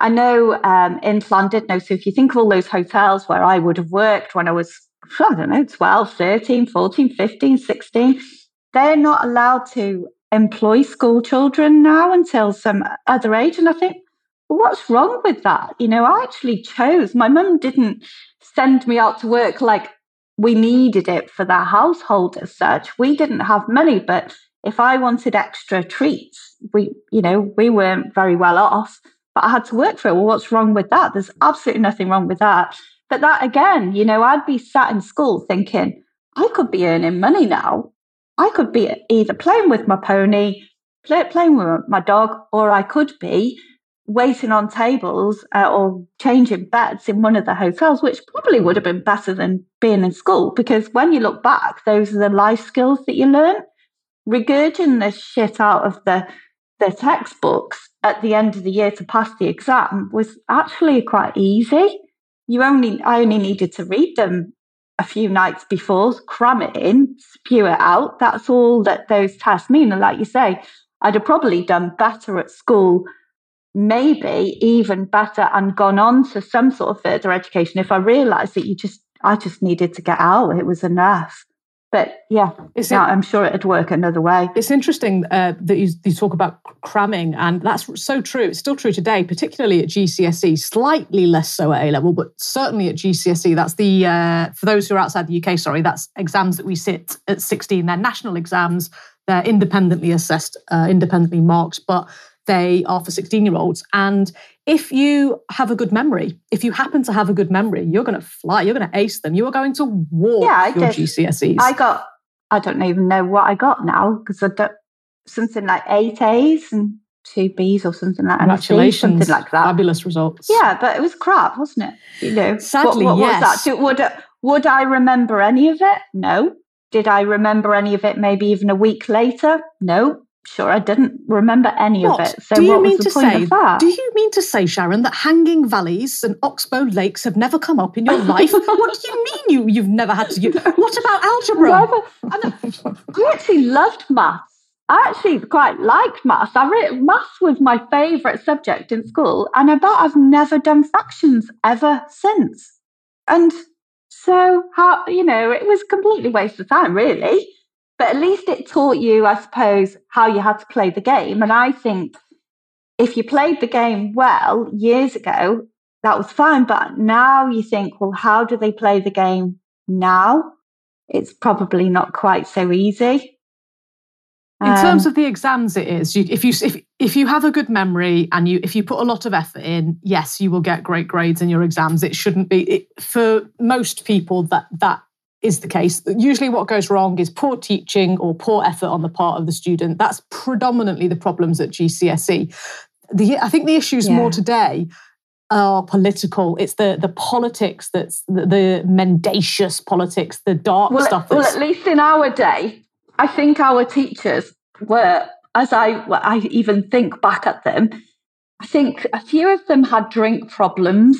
I know um, in Llandudno, so if you think of all those hotels where I would have worked when I was, I don't know, 12, 13, 14, 15, 16, they're not allowed to employ school children now until some other age. And I think, what's wrong with that? You know, I actually chose, my mum didn't send me out to work like we needed it for the household as such. We didn't have money, but if I wanted extra treats, we, you know, we weren't very well off, but I had to work for it. Well, what's wrong with that? There's absolutely nothing wrong with that. But that again, you know, I'd be sat in school thinking, I could be earning money now. I could be either playing with my pony, play, playing with my dog, or I could be waiting on tables uh, or changing beds in one of the hotels, which probably would have been better than being in school because when you look back, those are the life skills that you learn. Regurgitating the shit out of the the textbooks at the end of the year to pass the exam was actually quite easy. You only I only needed to read them a few nights before, cram it in, spew it out. That's all that those tests mean. And like you say, I'd have probably done better at school maybe even better and gone on to some sort of further education if I realized that you just, I just needed to get out. It was enough. But yeah, it, I'm sure it'd work another way. It's interesting uh, that you, you, talk about cramming, and that's so true. It's still true today, particularly at GCSE. Slightly less so at A level, but certainly at GCSE. That's the uh, for those who are outside the UK. Sorry, that's exams that we sit at 16. They're national exams. They're independently assessed, uh, independently marked, but they are for 16 year olds. And if you have a good memory, if you happen to have a good memory, you're going to fly, you're going to ace them. You are going to walk yeah, your did. GCSEs. I got, I don't even know what I got now because I don't, something like eight A's and two B's or something like that. Congratulations. something like that. Fabulous results. Yeah, but it was crap, wasn't it? You know, sadly, what, what yes. was that? Would, would I remember any of it? No. Did I remember any of it maybe even a week later? No sure I didn't remember any what? of it. So do you mean to say? Do you mean to say, Sharon, that hanging valleys and oxbow lakes have never come up in your life? *laughs* what do you mean you you've never had to? Use? *laughs* What about algebra? I actually loved maths. I actually quite liked maths. I re- maths was my favourite subject in school, and I bet I've never done fractions ever since. And so, how you know, it was completely waste of time, really. But at least it taught you, I suppose, how you had to play the game. And I think if you played the game well years ago, that was fine. But now you think, well, how do they play the game now? It's probably not quite so easy. In terms um, of the exams, it is. You, if you if if you have a good memory and you if you put a lot of effort in, yes, you will get great grades in your exams. It shouldn't be it, for most people that that is the case. Usually, what goes wrong is poor teaching or poor effort on the part of the student. That's predominantly the problems at GCSE. The, I think the issues yeah. more today are political. It's the the politics that's the, the mendacious politics, the dark well, stuff. well, at least in our day, I think our teachers were, as I I even think back at them, I think a few of them had drink problems.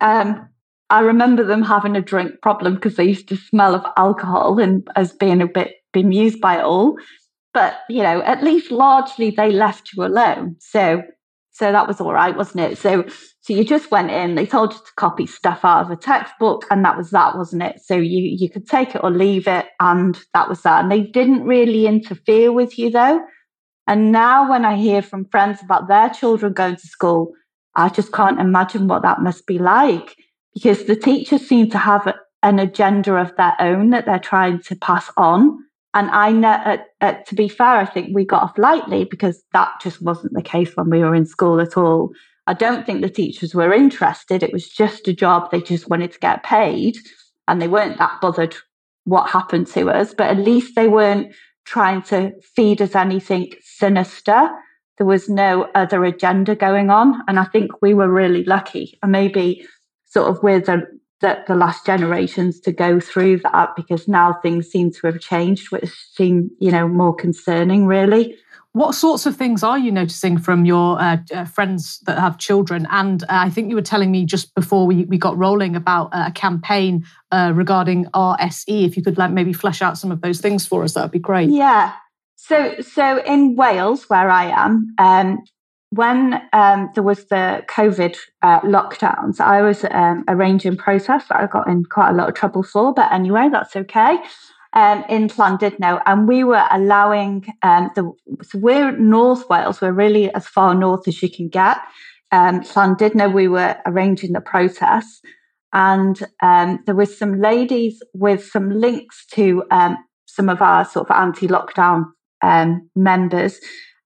Um, I remember them having a drink problem because they used to smell of alcohol and as being a bit bemused by it all. But you know, at least largely they left you alone. So so that was all right, wasn't it? So so you just went in, they told you to copy stuff out of a textbook, and that was that, wasn't it? So you you could take it or leave it, and that was that. And they didn't really interfere with you though. And now when I hear from friends about their children going to school, I just can't imagine what that must be like because the teachers seem to have an agenda of their own that they're trying to pass on. And I know, uh, uh, to be fair, I think we got off lightly because that just wasn't the case when we were in school at all. I don't think the teachers were interested. It was just a job. They just wanted to get paid and they weren't that bothered what happened to us. But at least they weren't trying to feed us anything sinister. There was no other agenda going on. And I think we were really lucky. And maybe sort of with the, the, the last generations to go through that because now things seem to have changed, which seem, you know, more concerning, really. What sorts of things are you noticing from your uh, uh, friends that have children? And uh, I think you were telling me just before we, we got rolling about a campaign uh, regarding RSE. If you could like maybe flesh out some of those things for us, that would be great. Yeah. So, so in Wales, where I am, um, when um, there was the COVID uh, lockdowns, I was um, arranging protests that I got in quite a lot of trouble for, but anyway, that's okay. Um, in Llandudno, and we were allowing um, the. So we're North Wales. We're really as far north as you can get. um, Llandudno, we were arranging the protests, and um, there was some ladies with some links to um, some of our sort of anti-lockdown um, members.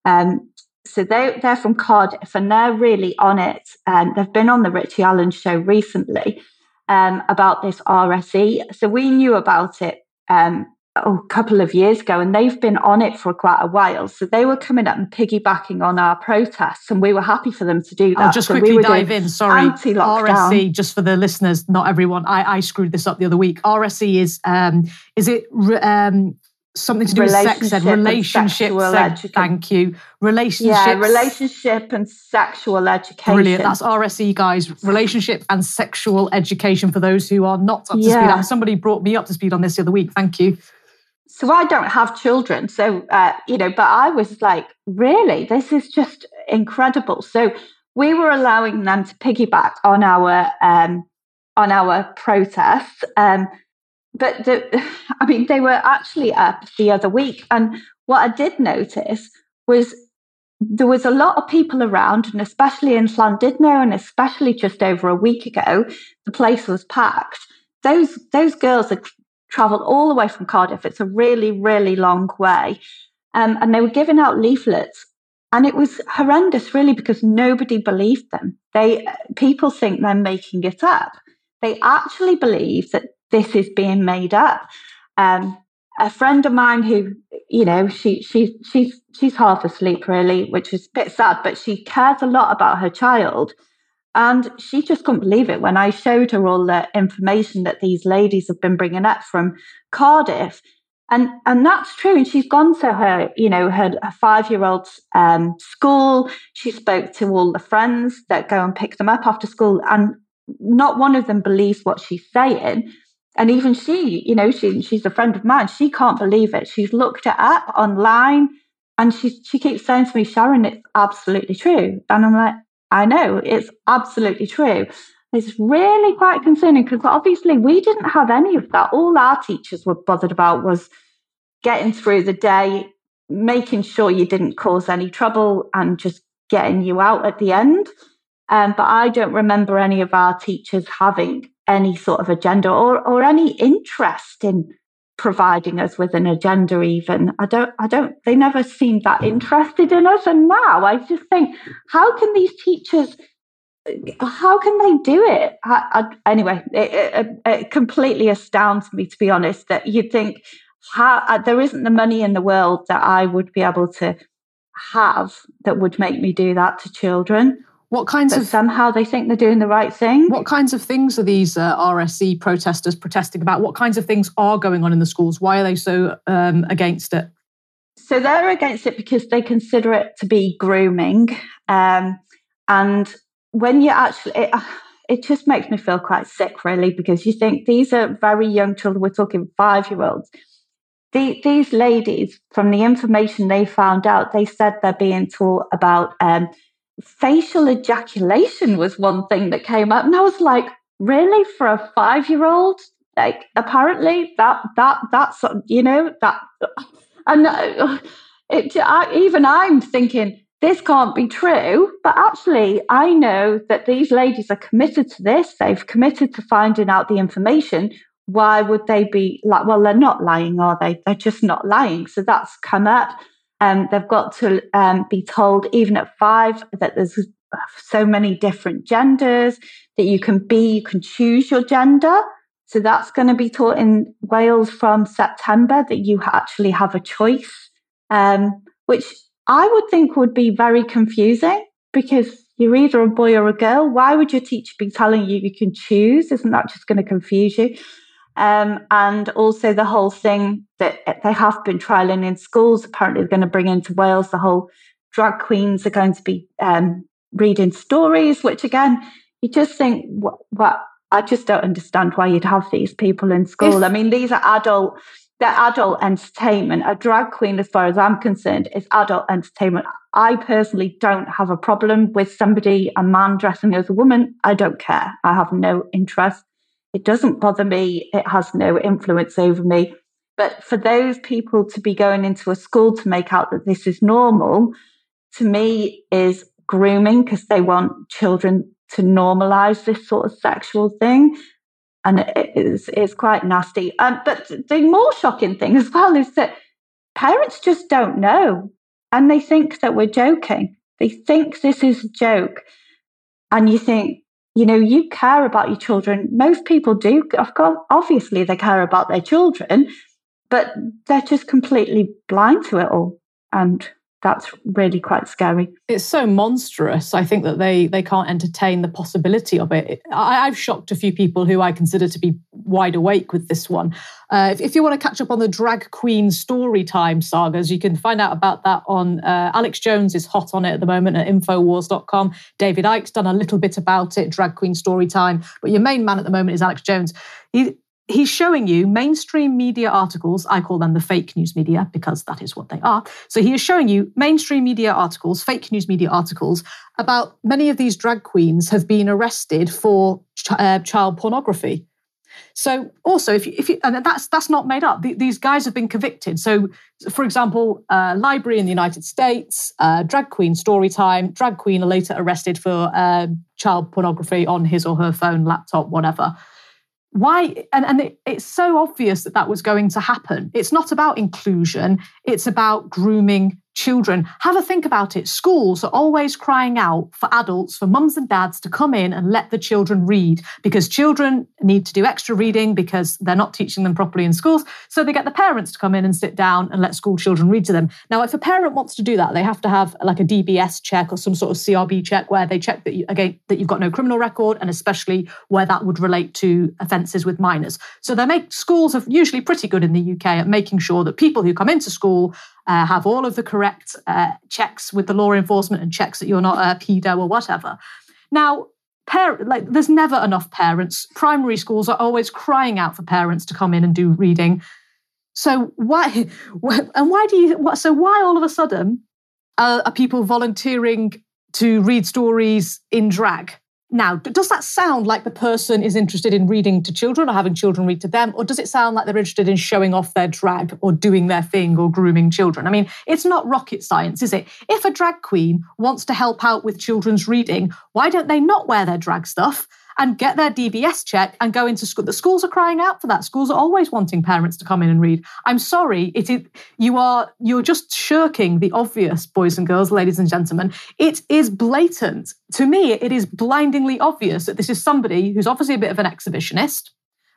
Um, so they, they're from Cardiff and they're really on it. And they've been on the Richie Allen show recently um, about this RSE. So we knew about it um, oh, a couple of years ago and they've been on it for quite a while. So they were coming up and piggybacking on our protests and we were happy for them to do that. I'll just so quickly we dive in. Sorry. RSE, just for the listeners, not everyone. I, I screwed this up the other week. RSE is, um, is it um, something to do with sex ed, relationship. Thank you. Relationship. Yeah, relationship and sexual education. Brilliant. That's RSE, guys. Relationship and sexual education for those who are not up to yeah. speed. somebody brought me up to speed on this the other week. Thank you. So I don't have children. So, uh, you know, but I was like, really, this is just incredible. So we were allowing them to piggyback on our um, on our protests. Um, but the, *laughs* I mean, they were actually up the other week. And what I did notice was there was a lot of people around, and especially in Llandudno, and especially just over a week ago, the place was packed. Those those girls had travelled all the way from Cardiff. It's a really, really long way. Um, and they were giving out leaflets. And it was horrendous, really, because nobody believed them. They people think they're making it up. They actually believe that this is being made up. Um, a friend of mine who, you know, she she she's she's half asleep really, which is a bit sad, but she cares a lot about her child. And she just couldn't believe it when I showed her all the information that these ladies have been bringing up from Cardiff. And, and that's true. And she's gone to her, you know, her, her five year old's um, school. She spoke to all the friends that go and pick them up after school. And not one of them believes what she's saying. And even she, you know, she, she's a friend of mine. She can't believe it. She's looked it up online and she, she keeps saying to me, Sharon, it's absolutely true. And I'm like, I know, it's absolutely true. It's really quite concerning because obviously we didn't have any of that. All our teachers were bothered about was getting through the day, making sure you didn't cause any trouble, and just getting you out at the end. Um, but I don't remember any of our teachers having any sort of agenda or, or any interest in providing us with an agenda even. I don't i don't they never seemed that interested in us. And now i just think how can these teachers how can they do it? I, I, anyway it, it, it, completely astounds me to be honest that you'd think how, uh, there isn't the money in the world that i would be able to have that would make me do that to children what kinds but of somehow they think they're doing the right thing? What kinds of things are these uh, RSE protesters protesting about? What kinds of things are going on in the schools? Why are they so um, against it? So they're against it because they consider it to be grooming, um, and when you actually, it, it just makes me feel quite sick, really, because you think these are very young children. We're talking five year olds. The, these ladies, from the information they found out, they said they're being taught about um, facial ejaculation was one thing that came up. And I was like, really? For a five year old? Like, apparently that, that, that's, you know, that, and uh, it, I, even I'm thinking, this can't be true. But actually, I know that these ladies are committed to this. They've committed to finding out the information. Why would they be like, well, they're not lying, are they? They're just not lying. So that's come up. Um, they've got to um, be told, even at five, that there's so many different genders that you can be, you can choose your gender. So that's going to be taught in Wales from September that you actually have a choice, um, which I would think would be very confusing because you're either a boy or a girl. Why would your teacher be telling you you can choose? Isn't that just going to confuse you? Um, and also the whole thing that they have been trialing in schools. Apparently, they're going to bring into Wales the whole drag queens are going to be um, reading stories, which again, you just think, what, what, I just don't understand why you'd have these people in school. I mean, these are adult, they're adult entertainment. A drag queen, as far as I'm concerned, is adult entertainment. I personally don't have a problem with somebody, a man dressing as a woman. I don't care. I have no interest. It doesn't bother me. It has no influence over me. But for those people to be going into a school to make out that this is normal, to me is grooming because they want children to normalize this sort of sexual thing. And it is, it's quite nasty. Um, but the more shocking thing as well is that parents just don't know and they think that we're joking. They think this is a joke. And you think, you know, you care about your children. Most people do. Of course, obviously, they care about their children, but they're just completely blind to it all. And that's really quite scary. It's so monstrous. I think that they they can't entertain the possibility of it. I, have shocked a few people who I consider to be wide awake with this one. Uh, if, if, you want to catch up on the drag queen story time sagas, you can find out about that on uh, Alex Jones is hot on it at the moment at Infowars.com. David Icke's done a little bit about it, drag queen story time. But your main man at the moment is Alex Jones. He, he's showing you mainstream media articles. I call them the fake news media because that is what they are. So he is showing you mainstream media articles, fake news media articles about many of these drag queens have been arrested for ch- uh, child pornography. So also, if you, if you, and that's that's not made up. these guys have been convicted. So, for example, uh, LBRY in the United States, uh, drag queen story time, drag queen later arrested for uh, child pornography on his or her phone, laptop, whatever why and, and it, it's so obvious that that was going to happen. It's not about inclusion. It's about grooming children. Have a think about it. Schools are always crying out for adults, for mums and dads to come in and let the children read because children need to do extra reading because they're not teaching them properly in schools. So they get the parents to come in and sit down and let school children read to them. Now, if a parent wants to do that, they have to have like a DBS check or some sort of CRB check where they check that you, again that you've got no criminal record and especially where that would relate to offences with minors. So they make schools are usually pretty good in the UK at making sure that people who come into school uh, have all of the correct uh, checks with the law enforcement and checks that you're not a pedo or whatever. Now, par- like there's never enough parents. Primary schools are always crying out for parents to come in and do reading. So why, *laughs* and why do you? So why all of a sudden are people volunteering to read stories in drag? Now, does that sound like the person is interested in reading to children or having children read to them? Or does it sound like they're interested in showing off their drag or doing their thing or grooming children? I mean, it's not rocket science, is it? If a drag queen wants to help out with children's reading, why don't they not wear their drag stuff and get their DBS check and go into school. The schools are crying out for that. Schools are always wanting parents to come in and read. I'm sorry, it is you are you're just shirking the obvious, boys and girls, ladies and gentlemen. It is blatant. To me, it is blindingly obvious that this is somebody who's obviously a bit of an exhibitionist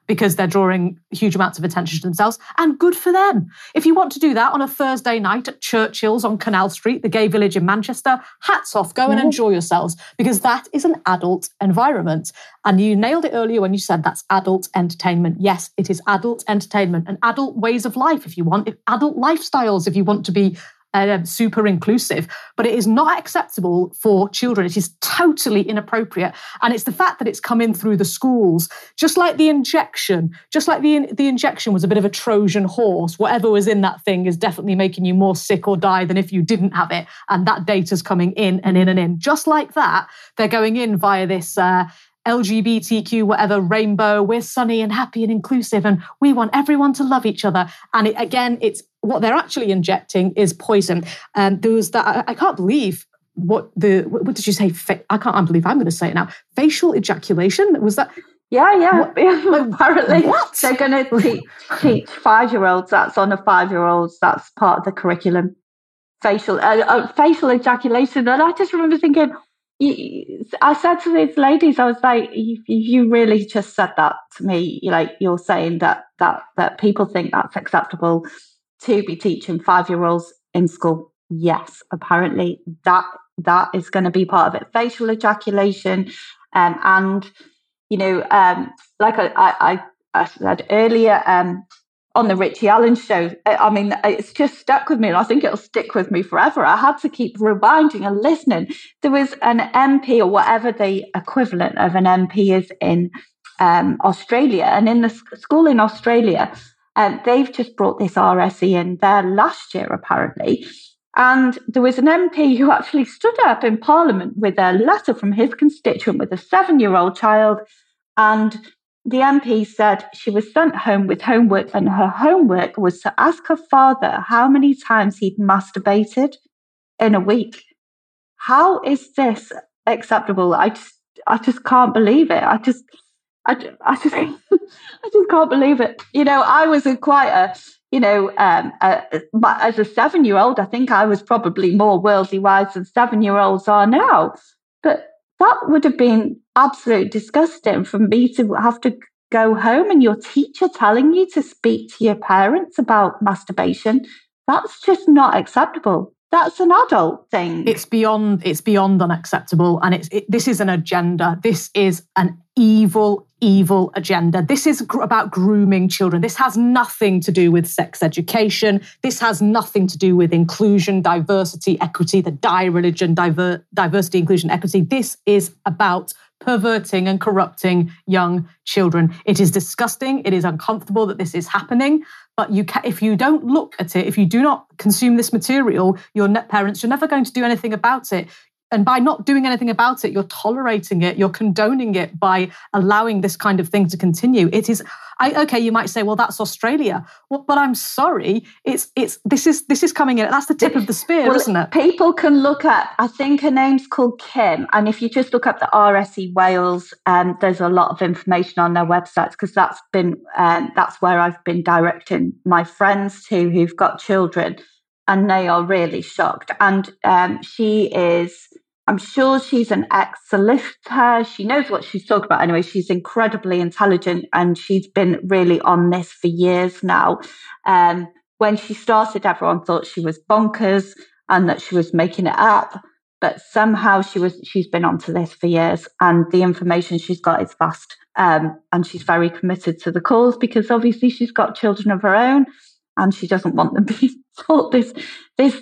because they're drawing huge amounts of attention to themselves, and good for them. If you want to do that on a Thursday night at Churchill's on Canal Street, the gay village in Manchester, hats off, go and enjoy yourselves because that is an adult environment. And you nailed it earlier when you said that's adult entertainment. Yes, it is adult entertainment and adult ways of life if you want, adult lifestyles if you want to be uh, super inclusive, but it is not acceptable for children. It is totally inappropriate. And it's the fact that it's come in through the schools, just like the injection, just like the, the injection was a bit of a Trojan horse. Whatever was in that thing is definitely making you more sick or die than if you didn't have it. And that data's coming in and in and in. Just like that, they're going in via this. Uh, LGBTQ, whatever, rainbow, we're sunny and happy and inclusive, and we want everyone to love each other. And it, again, it's what they're actually injecting is poison. And um, there was that, I, I can't believe what the, what did you say? I can't believe I'm going to say it now. Facial ejaculation? Was that? Yeah, yeah. *laughs* yeah apparently, what? they're going to teach, teach five year olds. That's on a five year olds. That's part of the curriculum. Facial, uh, uh, facial ejaculation. And I just remember thinking, I said to these ladies, I was like, you, you really just said that to me. Like you're saying that that that people think that's acceptable to be teaching five year olds in school. Yes, apparently that that is going to be part of it. Facial ejaculation, um, and you know, um, like I, I, I said earlier, um, on the Richie Allen show. I mean, it's just stuck with me, and I think it'll stick with me forever. I had to keep rewinding and listening. There was an MP or whatever the equivalent of an MP is in um, Australia, and in the school in Australia, um, they've just brought this RSE in there last year, apparently. And there was an MP who actually stood up in Parliament with a letter from his constituent with a seven year old child and the MP said she was sent home with homework, and her homework was to ask her father how many times he'd masturbated in a week. how is this acceptable? I just, I just can't believe it. I just, I, I just, *laughs* I just can't believe it. You know, I was a quite a, you know, um, uh, as a seven year old, I think I was probably more worldly wise than seven year olds are now. But that would have been absolutely disgusting for me to have to go home and your teacher telling you to speak to your parents about masturbation. That's just not acceptable that's an adult thing. It's beyond it's beyond unacceptable, and it's it, this is an agenda. This is an evil, evil agenda. This is gr- about grooming children. This has nothing to do with sex education. This has nothing to do with inclusion, diversity, equity, the die religion, diver- diversity, inclusion, equity. This is about perverting and corrupting young children. It is disgusting. It is uncomfortable that this is happening. But you can, if you don't look at it, if you do not consume this material, your net parents, you're never going to do anything about it. And by not doing anything about it, you're tolerating it, you're condoning it by allowing this kind of thing to continue. It is, I, okay, you might say, well, that's Australia. Well, but I'm sorry, it's it's this is this is coming in. That's the tip of the spear, well, isn't it? People can look at. I think her name's called Kim, and if you just look up the RSE Wales, um, there's a lot of information on their websites because that's been um, that's where I've been directing my friends to who've got children, and they are really shocked. And um, she is I'm sure she's an ex solicitor. She knows what she's talking about anyway. She's incredibly intelligent and she's been really on this for years now. Um, when she started, everyone thought she was bonkers and that she was making it up. But somehow she was she's been onto this for years and the information she's got is vast. Um, and she's very committed to the cause because obviously she's got children of her own and she doesn't want them *laughs* being taught this this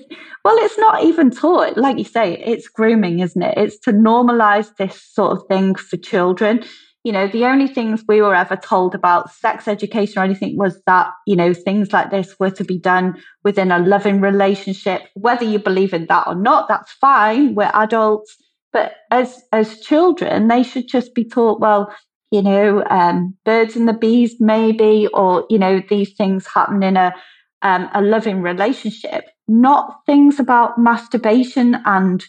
well it's not even taught. Like you say it's grooming isn't it? It's to normalize this sort of thing for children. You know the only things we were ever told about sex education or anything was that you know things like this were to be done within a loving relationship. Whether you believe in that or not that's fine. We're adults. But as as children they should just be taught well you know, um, birds and the bees, maybe, or, you know, these things happen in a, um, a loving relationship, not things about masturbation and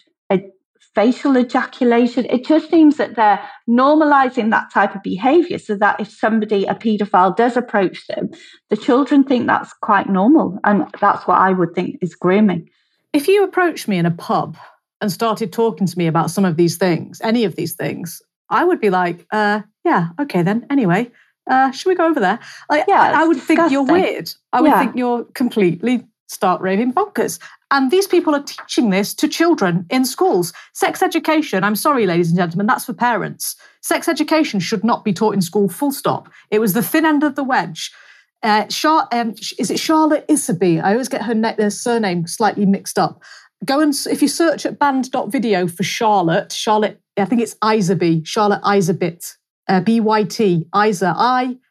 facial ejaculation. It just seems that they're normalizing that type of behavior so that if somebody, a paedophile, does approach them, the children think that's quite normal. And that's what I would think is grooming. If you approached me in a pub and started talking to me about some of these things, any of these things, I would be like, uh, yeah, okay then. Anyway, uh, should we go over there? Like, yeah, I, I would disgusting. think you're weird. I would yeah. think you're completely start raving bonkers. And these people are teaching this to children in schools. Sex education, I'm sorry, ladies and gentlemen, that's for parents. Sex education should not be taught in school, full stop. It was the thin end of the wedge. Uh, Char- um, is it Charlotte Iserbyt? I always get her, ne- her surname slightly mixed up. Go and, if you search at banned.video for Charlotte, Charlotte I think it's Iserby, Charlotte Iserbyt, uh, B-Y-T, Iser, I-S-E-R-B-Y-T.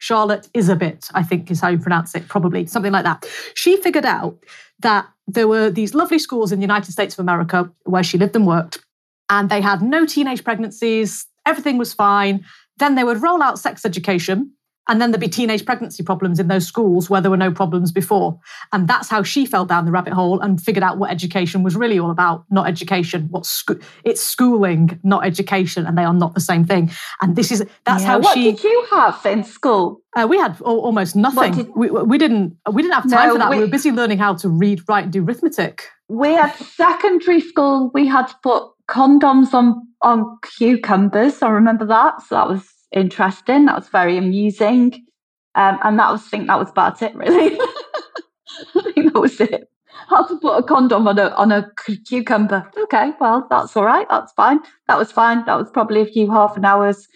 Charlotte Iserbyt, I think is how you pronounce it, probably, something like that. She figured out that there were these lovely schools in the United States of America where she lived and worked, and they had no teenage pregnancies, everything was fine. Then they would roll out sex education and then there'd be teenage pregnancy problems in those schools where there were no problems before. And that's how she fell down the rabbit hole and figured out what education was really all about. Not education, what sco- it's schooling, not education, and they are not the same thing. And this is that's yeah, how what she. What did you have in school? Uh, we had almost nothing. Did... we, we didn't we didn't have time no, for that. We... we were busy learning how to read, write, and do arithmetic. We had secondary school. We had to put condoms on on cucumbers. I remember that. So that was interesting. That was very amusing. Um, and that was, I think that was about it, really. *laughs* I think that was it. How to put a condom on a on a cucumber? Okay, well that's all right. That's fine. That was fine. That was probably a few half an hours,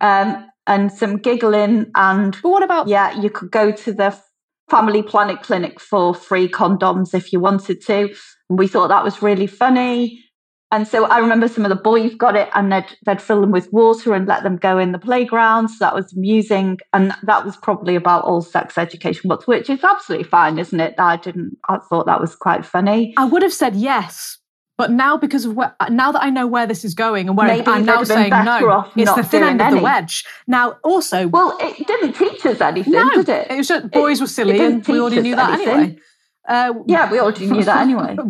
um, and some giggling. And but what about? Yeah, you could go to the Family Planet Clinic for free condoms if you wanted to. And we thought that was really funny. And so I remember some of the boys got it and they'd, they'd fill them with water and let them go in the playground. So that was amusing. And that was probably about all sex education books, which is absolutely fine, isn't it? I didn't, I thought that was quite funny. I would have said yes. But now, because of where, now that I know where this is going and where Maybe I'm now saying no, it's the thin end any. of the wedge. Now, also, well, it didn't teach us anything, no, did it? It was just boys it, were silly, and we already knew that anything. anyway. Uh, yeah, we already knew that anyway. *laughs*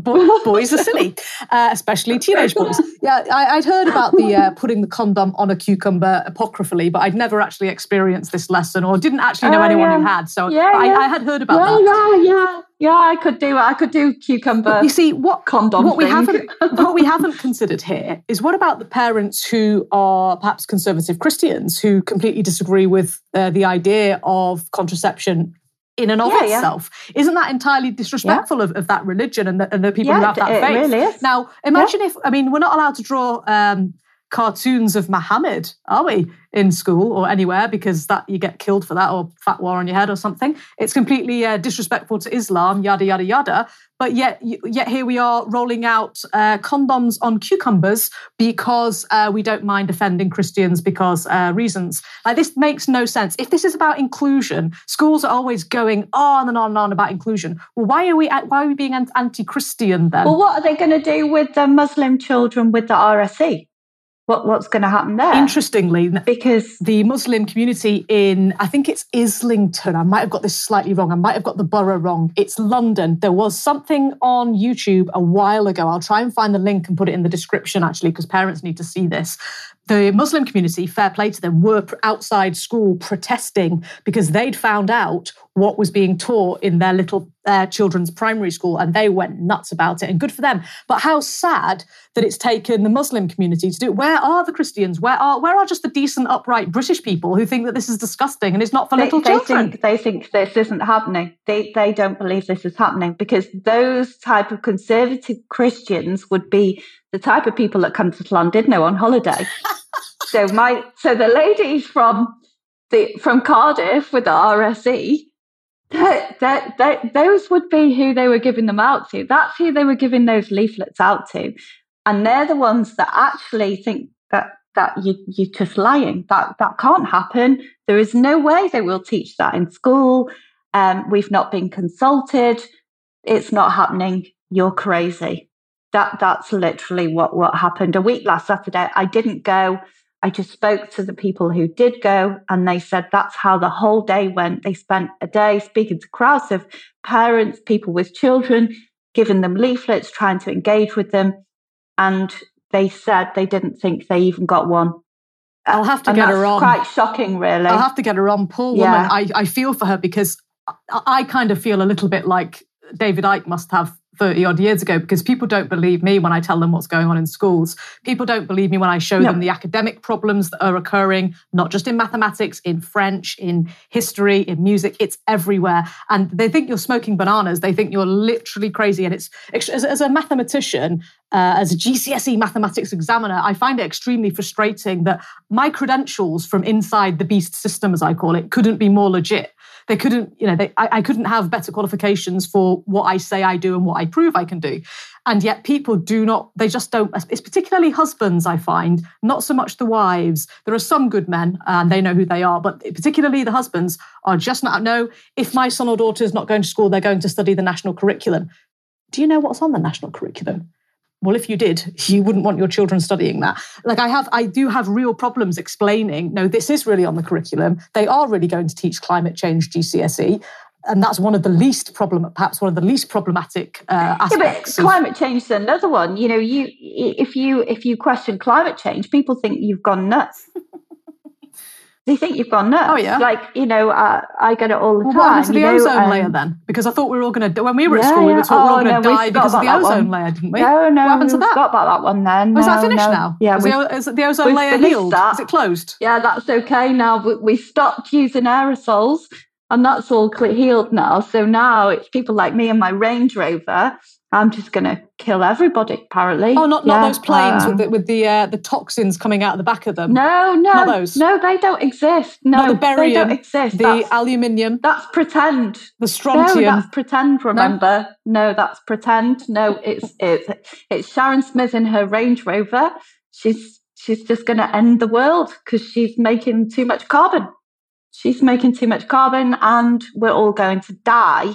boys are silly, uh, especially teenage boys. *laughs* Yeah, I, would heard about the uh, putting the condom on a cucumber apocryphally, but I'd never actually experienced this lesson or didn't actually know oh, anyone yeah. who had. So yeah, I, yeah. I, had heard about yeah, that. Yeah, yeah, yeah. I could do. I could do cucumber. You see, what condom? What thing. we haven't, *laughs* what we haven't considered here is what about the parents who are perhaps conservative Christians who completely disagree with uh, the idea of contraception in and of yeah, itself. Yeah. Isn't that entirely disrespectful yeah. of, of that religion and the, and the people who have that faith? Really now, imagine if, I mean, we're not allowed to draw um, cartoons of Muhammad, are we, in school or anywhere because that you get killed for that or fatwa on your head or something. It's completely uh, disrespectful to Islam, yada yada yada. But yet, yet here we are rolling out uh, condoms on cucumbers because uh, we don't mind offending Christians because uh, reasons. Like this makes no sense. If this is about inclusion, schools are always going on and on and on about inclusion. Well, why are we why are we being anti-Christian then? Well, what are they going to do with the Muslim children with the RSE? What, what's going to happen there. Interestingly, because the Muslim community in, I think it's Islington, I might have got this slightly wrong, I might have got the borough wrong. It's London. There was something on YouTube a while ago. I'll try and find the link and put it in the description actually, because parents need to see this the Muslim community, fair play to them, were outside school protesting because they'd found out what was being taught in their little uh, children's primary school and they went nuts about it and good for them. But how sad that it's taken the muslim community to do it. Where are the christians? Where are where are just the decent upright british people who think that this is disgusting and it's not for they, little they children? think, they think this isn't happening. They, they don't believe this is happening because those type of conservative christians would be the type of people that come to Llandudno on holiday. *laughs* so my so the ladies from the from Cardiff with the RSE, that, that, that, those would be who they were giving them out to. That's who they were giving those leaflets out to. And they're the ones that actually think that that you, you're just lying. That that can't happen. There is no way they will teach that in school. Um, we've not been consulted. It's not happening. You're crazy that that's literally what what happened a week last saturday i didn't go i just spoke to the people who did go and they said that's how the whole day went they spent a day speaking to crowds of parents people with children giving them leaflets trying to engage with them and they said they didn't think they even got one I'll have to and get her on. Quite shocking, really. I'll have to get her on. Poor woman. Yeah. I, I feel for her because I, I kind of feel a little bit like David Icke must have 30 odd years ago because people don't believe me when I tell them what's going on in schools. People don't believe me when I show no. them the academic problems that are occurring, not just in mathematics, in French, in history, in music. It's everywhere. And they think you're smoking bananas. They think you're literally crazy. And it's, as, as a mathematician, uh, as a GCSE mathematics examiner, I find it extremely frustrating that my credentials from inside the beast system, as I call it, couldn't be more legit they couldn't, you know, they, I, I couldn't have better qualifications for what I say I do and what I prove I can do. And yet people do not, they just don't, it's particularly husbands, I find, not so much the wives. There are some good men and they know who they are, but particularly the husbands are just not, no, if my son or daughter is not going to school, they're going to study the national curriculum. Do you know what's on the national curriculum? Well if you did you wouldn't want your children studying that. Like i have i do have real problems explaining no this is really on the curriculum. They are really going to teach climate change gcse and that's one of the least problem perhaps one of the least problematic uh, aspects yeah, but climate change is another one. You know you if you if you question climate change people think you've gone nuts *laughs* they think you've gone nuts. Oh yeah, like you know, uh, I get it all the well, time. What happened to the know, ozone um, layer then? Because I thought we were all going to when we were at yeah, school, we were taught oh, we were all going to no, die because of the ozone layer, didn't we? No, no, what happened to that? Forgot about that one then. No, is that finished no. now? Yeah, is, the, is the ozone layer healed? That. Is it closed? Yeah, that's okay now. We, we stopped using aerosols and that's all healed now. So now it's people like me and my Range Rover I'm just going to kill everybody. Apparently. Oh, not, not yeah, those planes um, with the with the uh, the toxins coming out of the back of them. No, no, not those. No, they don't exist. No, not the barium, they don't exist. The that's, aluminium. That's pretend. The strontium. No, that's pretend. Remember? No, no that's pretend. No, it's it's it's Sharon Smith in her Range Rover. She's she's just going to end the world because she's making too much carbon. She's making too much carbon, and we're all going to die.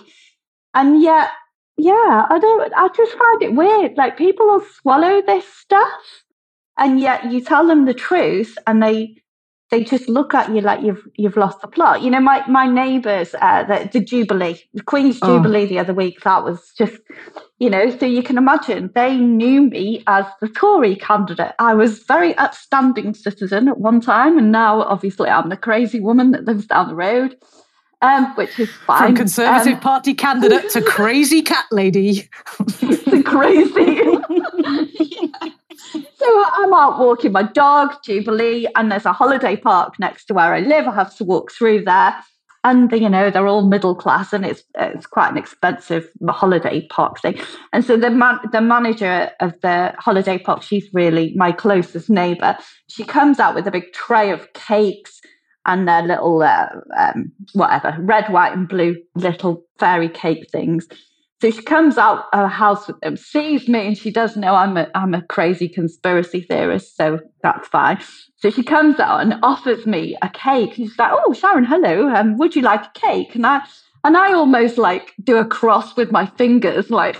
And yet yeah, I don't. I just find it weird. Like people will swallow this stuff, and yet you tell them the truth, and they they just look at you like you've you've lost the plot. You know, my my neighbours, uh, the, the Jubilee, the Queen's oh. Jubilee the other week, that was just, you know, so you can imagine they knew me as the Tory candidate. I was very upstanding citizen at one time, and now obviously I'm the crazy woman that lives down the road. Um, which is fine. From Conservative um, Party candidate to *laughs* crazy cat lady. the crazy. yeah. *laughs* So I'm out walking my dog, Jubilee, and there's a holiday park next to where I live. I have to walk through there. And you know they're all middle class, and it's it's quite an expensive holiday park thing. And so the man, the manager of the holiday park, she's really my closest neighbour. She comes out with a big tray of cakes and their little uh, um, whatever red, white, and blue little fairy cake things. So she comes out of her house with them, sees me, and she does know I'm a I'm a crazy conspiracy theorist, so that's fine. So she comes out and offers me a cake. And she's like, "Oh, Sharon, hello. Um, would you like a cake?" And I and I almost like do a cross with my fingers, like,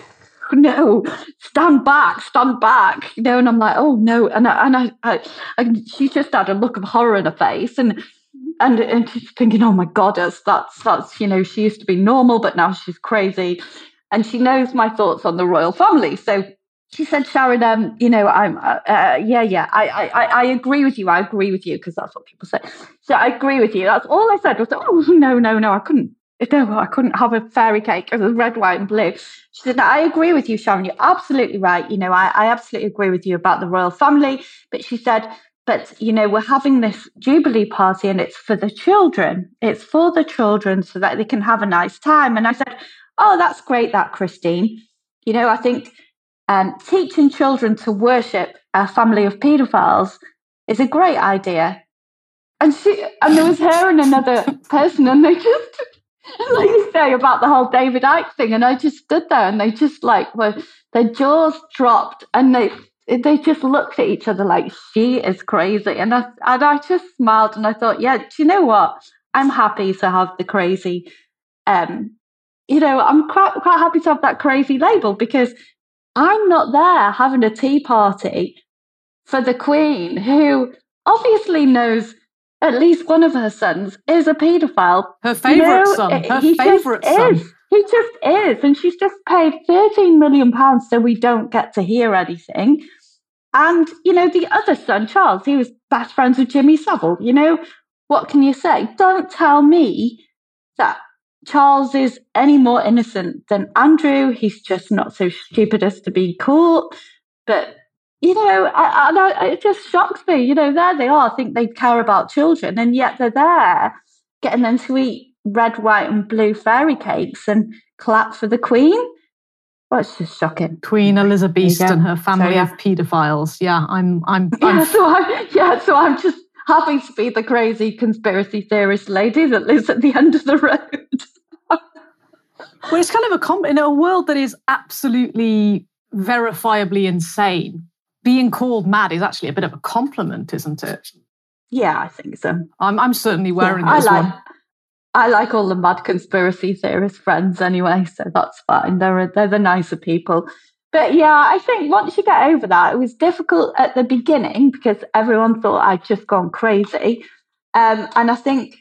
"No, stand back, stand back," you know. And I'm like, "Oh no!" And I, and I, I, I she just had a look of horror in her face, and and and she's thinking, "Oh my goddess, that's that's you know, she used to be normal, but now she's crazy." and she knows my thoughts on the royal family. So she said, Sharon, um, you know, I'm, uh, uh, yeah, yeah, I, I, I agree with you. I agree with you because that's what people say. So I agree with you. That's all I said was, oh no, no, no, I couldn't. No, I couldn't have a fairy cake with red, white, and blue. She said, I agree with you, Sharon. You're absolutely right. You know, I, I absolutely agree with you about the royal family. But she said, but you know we're having this jubilee party and it's for the children it's for the children so that they can have a nice time and i said oh, that's great, that Christine. You know, I think um, teaching children to worship a family of paedophiles is a great idea. And she, and there was her and another person, and they just, *laughs* like you say about the whole David Icke thing, and I just stood there, and they just like were their jaws dropped, and they they just looked at each other like she is crazy, and I and I just smiled, and I thought, yeah, do you know what? I'm happy to have the crazy um, you know, I'm quite quite happy to have that crazy label because I'm not there having a tea party for the Queen, who obviously knows at least one of her sons is a paedophile. Her favourite you know, son. Her favourite son. Is. He just is. And she's just paid £13 million so we don't get to hear anything. And, you know, the other son, Charles, he was best friends with Jimmy Savile. You know, what can you say? Don't tell me that Charles is any more innocent than Andrew. He's just not so stupid as to be caught. But, you know, I, I, it just shocks me. You know, there they are, I think they care about children, and yet they're there getting them to eat red, white, and blue fairy cakes and clap for the Queen. Well, it's just shocking. Queen Elizabeth and her family so, of paedophiles. Yeah, I'm, I'm, *laughs* I'm... Yeah, so I'm, yeah, so I'm just happy to be the crazy conspiracy theorist lady that lives at the end of the road. *laughs* well, it's kind of a com- in a world that is absolutely verifiably insane. Being called mad is actually a bit of a compliment, isn't it? Yeah, I think so. I'm, I'm certainly wearing yeah, this I like, one. I like all the mad conspiracy theorist friends anyway, so that's fine. They're they're the nicer people. But yeah, I think once you get over that, it was difficult at the beginning because everyone thought I'd just gone crazy. Um, and I think,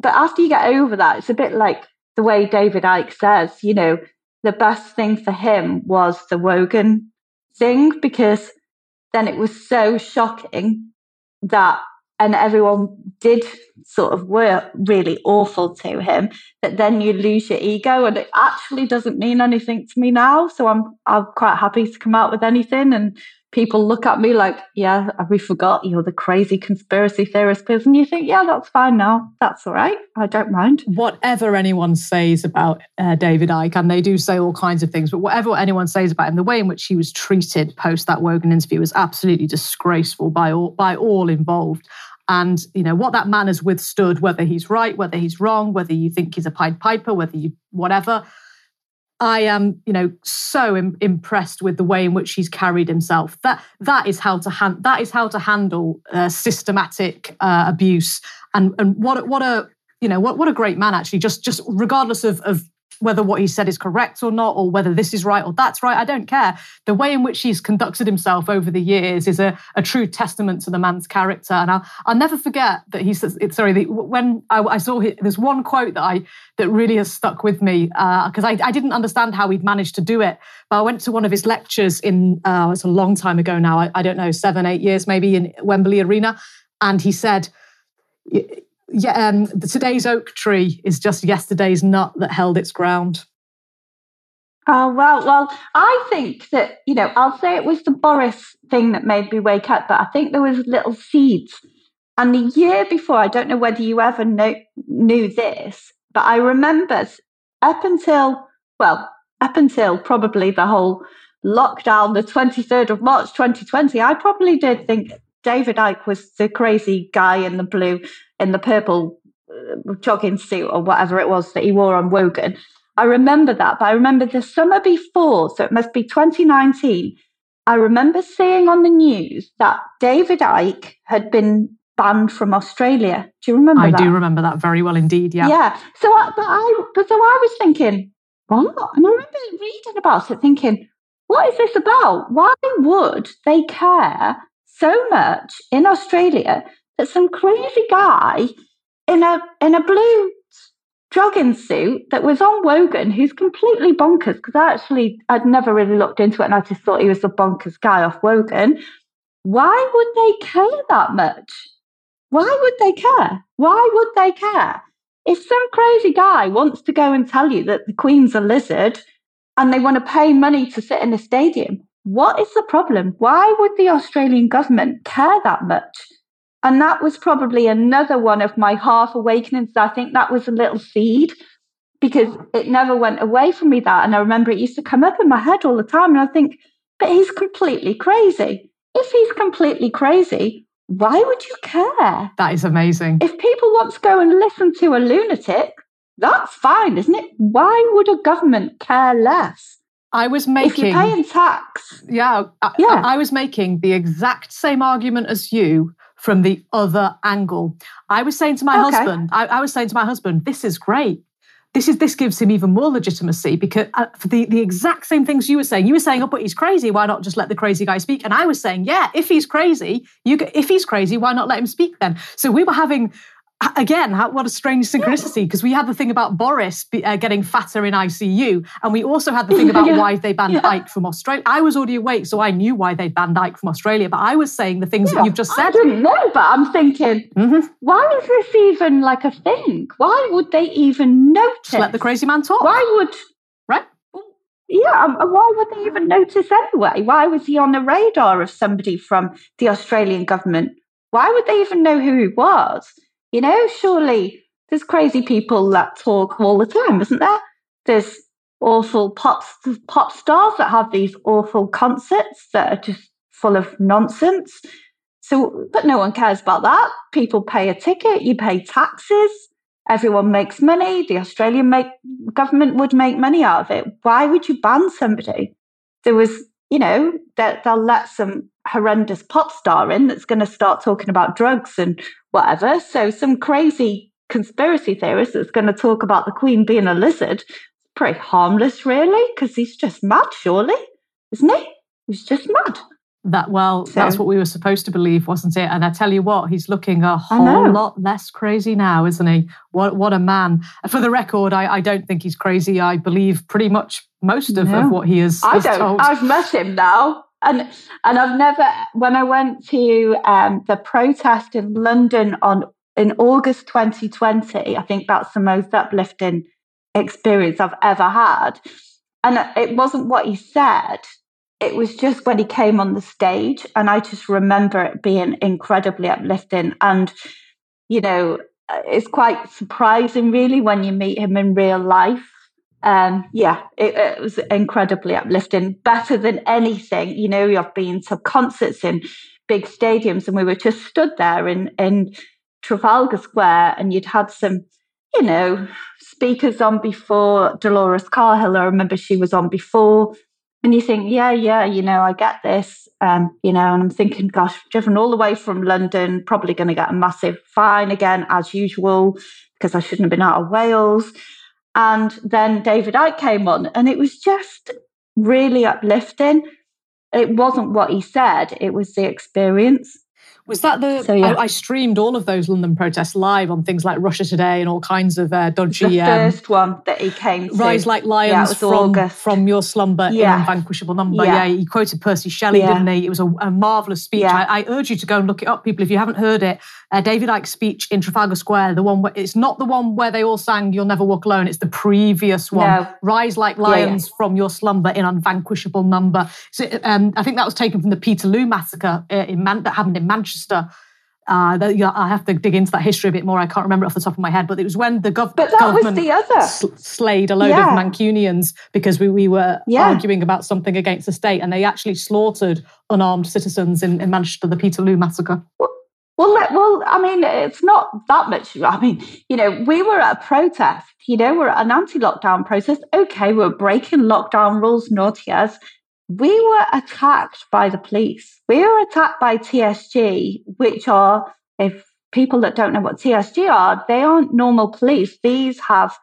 but after you get over that, it's a bit like the way David Icke says, you know, the best thing for him was the Wogan thing because then it was so shocking that, and everyone did sort of were really awful to him that then you lose your ego and it actually doesn't mean anything to me now. So I'm I'm quite happy to come out with anything and people look at me like, yeah, we forgot you're the crazy conspiracy theorist person. You think, yeah, that's fine now. That's all right. I don't mind. Whatever anyone says about uh, David Icke, and they do say all kinds of things, but whatever anyone says about him, the way in which he was treated post that Wogan interview was absolutely disgraceful by all, by all involved. And you know what that man has withstood, whether he's right, whether he's wrong, whether you think he's a Pied Piper, whether you whatever I am, you know, so Im- impressed with the way in which he's carried himself. That that is how to hand that is how to handle uh, systematic uh, abuse. And and what what a you know what what a great man actually. Just just regardless of of whether what he said is correct or not, or whether this is right or that's right. I don't care. The way in which he's conducted himself over the years is a, a true testament to the man's character. And I'll, I'll never forget that he says, sorry, the, when I, I, saw his, there's one quote that I that really has stuck with me because uh, I, I, didn't understand how he'd managed to do it. But I went to one of his lectures in, uh, it's a long time ago now, I, I don't know, seven, eight years maybe in Wembley Arena. And he said, yeah, um, today's oak tree is just yesterday's nut that held its ground. Oh well, well, I think that you know, I'll say it was the Boris thing that made me wake up, but I think there was little seeds. And the year before, I don't know whether you ever know, knew this, but I remember up until well, up until probably the whole lockdown, the twenty third of March, twenty twenty, I probably did think David Icke was the crazy guy in the blue, in the purple uh, jogging suit or whatever it was that he wore on Wogan. I remember that, but I remember the summer before, so it must be 2019. I remember seeing on the news that David Icke had been banned from Australia. Do you remember I that? do remember that very well indeed, yeah. Yeah. So I, but I, but so I was thinking, what? And I remember reading about it thinking, what is this about? Why would they care so much in Australia that some crazy guy in a in a blue jogging suit that was on Wogan, who's completely bonkers, because I actually I'd never really looked into it and I just thought he was the bonkers guy off Wogan. Why would they care that much? Why would they care? Why would they care? If some crazy guy wants to go and tell you that the Queen's a lizard and they want to pay money to sit in a stadium, what is the problem? Why would the Australian government care that much? And that was probably another one of my half awakenings. I think that was a little seed because it never went away from me that. And I remember it used to come up in my head all the time. And I think, but he's completely crazy. If he's completely crazy, why would you care? That is amazing. If people want to go and listen to a lunatic, that's fine, isn't it? Why would a government care less? I was making. If you're paying tax. Yeah, I, yeah. I, was making the exact same argument as you from the other angle. I was saying to my okay. husband, I, I, was saying to my husband, this is great. This is this gives him even more legitimacy because uh, for the, the exact same things you were saying. You were saying, "Oh, but he's crazy. Why not just let the crazy guy speak?" And I was saying, "Yeah, if he's crazy, you if he's crazy, why not let him speak then?" So we were having again, how, what a strange synchronicity because we had the thing about Boris be, uh, getting fatter in ICU, and we also had the thing *laughs* about yeah. why they banned yeah. Icke from Australia. I was already awake, so I knew why they banned Icke from Australia, but I was saying the things yeah, that you've just said. I didn't know, but I'm thinking, mm-hmm. why is this even like a thing? Why would they even notice? Just let the crazy man talk. Why would right? Yeah, um, why would they even notice anyway? Why was he on the radar of somebody from the Australian government? Why would they even know who he was? You know, surely there's crazy people that talk all the time, isn't there? There's awful pop pop stars that have these awful concerts that are just full of nonsense. So, but no one cares about that. People pay a ticket, you pay taxes, everyone makes money. The Australian make, government would make money out of it. Why would you ban somebody? There was, you know, they'll let some horrendous pop star in that's going to start talking about drugs and whatever. So some crazy conspiracy theorist that's going to talk about the Queen being a lizard. Pretty harmless, really, because he's just mad, surely, isn't he? He's just mad. That well, so, that's what we were supposed to believe, wasn't it? And I tell you what, he's looking a whole lot less crazy now, isn't he? What what a man! For the record, I, I don't think he's crazy. I believe pretty much most of, no. of what he has. I don't. Told. I've met him now and and I've never when I went to um, the protest in London on in August 2020, I think that's the most uplifting experience I've ever had. And it wasn't what he said; it was just when he came on the stage, and I just remember it being incredibly uplifting. And you know, it's quite surprising, really, when you meet him in real life um, yeah, it, it, was incredibly uplifting. Better than anything, you know. I've been to concerts in big stadiums, and we were just stood there in in Trafalgar Square, and you'd had some, you know, speakers on before. Dolores Cahill. I remember she was on before, and you think, yeah, yeah, you know, I get this, um, you know, and I'm thinking, gosh, driven all the way from London, probably going to get a massive fine again as usual because I shouldn't have been out of Wales And then David Icke came on, and it was just really uplifting. It wasn't what he said, it was the experience. Was that the? So, yeah. I, I, streamed all of those London protests live on things like Russia Today and all kinds of uh, dodgy. The um, first um, one that he came to. Rise like lions yeah, from from your slumber yeah. in unvanquishable number. Yeah. yeah, he quoted Percy Shelley, didn't he? It was a, a marvelous speech. I, I, urge you to go and look it up, people, if you haven't heard it. Uh, David Icke's speech in Trafalgar Square, the one where it's not the one where they all sang "You'll Never Walk Alone." It's the previous one. No. Rise like lions from your slumber in unvanquishable number. So, um, I think that was taken from the Peterloo massacre uh, in Man- that happened in Manchester. Uh, that, yeah, I have to dig into that history a bit more. I can't remember off the top of my head, but it was when the gov- but that government was the other. Sl- slayed a load yeah. of Mancunians because we, we were yeah. arguing about something against the state, and they actually slaughtered unarmed citizens in, in Manchester, the Peterloo massacre. Well, well, well, I mean, it's not that much. I mean, you know, we were at a protest. You know, we're at an anti-lockdown protest. Okay, we're breaking lockdown rules, naughty as we were attacked by the police. We were attacked by TSG, which are, if people that don't know what TSG are, they aren't normal police. These have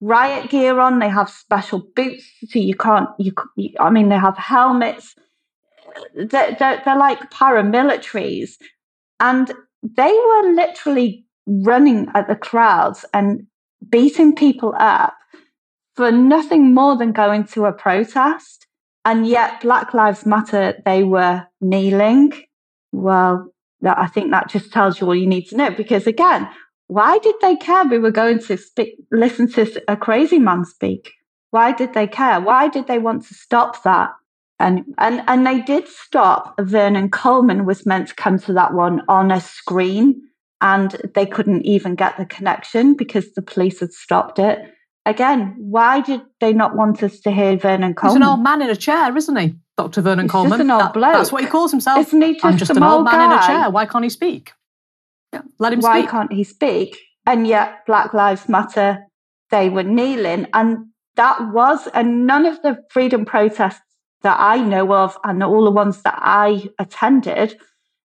riot gear on, they have special boots, so you can't, you, I mean, they have helmets. They're, they're, they're like paramilitaries. And they were literally running at the crowds and beating people up for nothing more than going to a protest. And yet, Black Lives Matter, they were kneeling. Well, that, I think that just tells you all you need to know. Because again, why did they care we were going to speak, listen to a crazy man speak? Why did they care? Why did they want to stop that? And, and, and they did stop. Vernon Coleman was meant to come to that one on a screen and they couldn't even get the connection because the police had stopped it again, why did they not want us to hear Vernon Coleman? He's an old man in a chair, isn't he? Dr. Vernon He's Coleman. Just an old that, bloke. That's what he calls himself. Isn't he just, I'm just an old man guy? in a chair. Why can't he speak? Yeah, let him speak. Why speak. can't he speak? And yet, Black Lives Matter, they were kneeling. And that was, and none of the freedom protests that I know of and all the ones that I attended,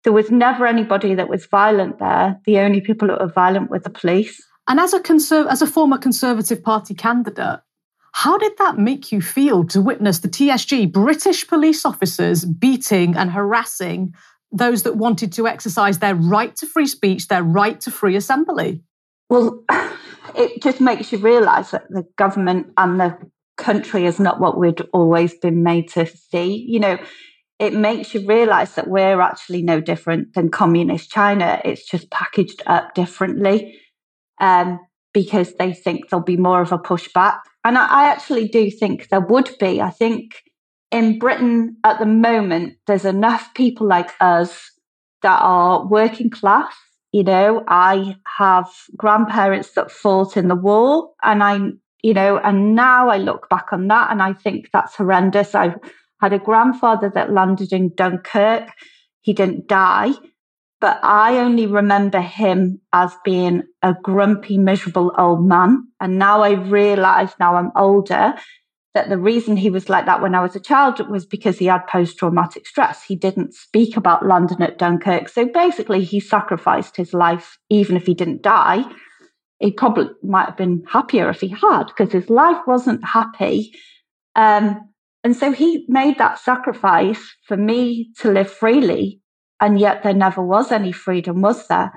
there was never anybody that was violent there. The only people that were violent were the police. And as a as a former Conservative Party candidate, how did that make you feel to witness the TSG, British police officers, beating and harassing those that wanted to exercise their right to free speech, their right to free assembly? Well, *sighs* it just makes you realise that the government and the country is not what we'd always been made to see. You know, it makes you realise that we're actually no different than communist China. It's just packaged up differently um, because they think there'll be more of a pushback. And I, I actually do think there would be. I think in Britain at the moment, there's enough people like us that are working class. You know, I have grandparents that fought in the war, and I, you know, and now I look back on that and I think that's horrendous. I had a grandfather that landed in Dunkirk. He didn't die, but I only remember him as being a grumpy, miserable old man. And now I realize, now I'm older, that the reason he was like that when I was a child was because he had post traumatic stress. He didn't speak about London at Dunkirk. So basically, he sacrificed his life, even if he didn't die. He probably might have been happier if he had, because his life wasn't happy. Um, and so he made that sacrifice for me to live freely and yet there never was any freedom, was there?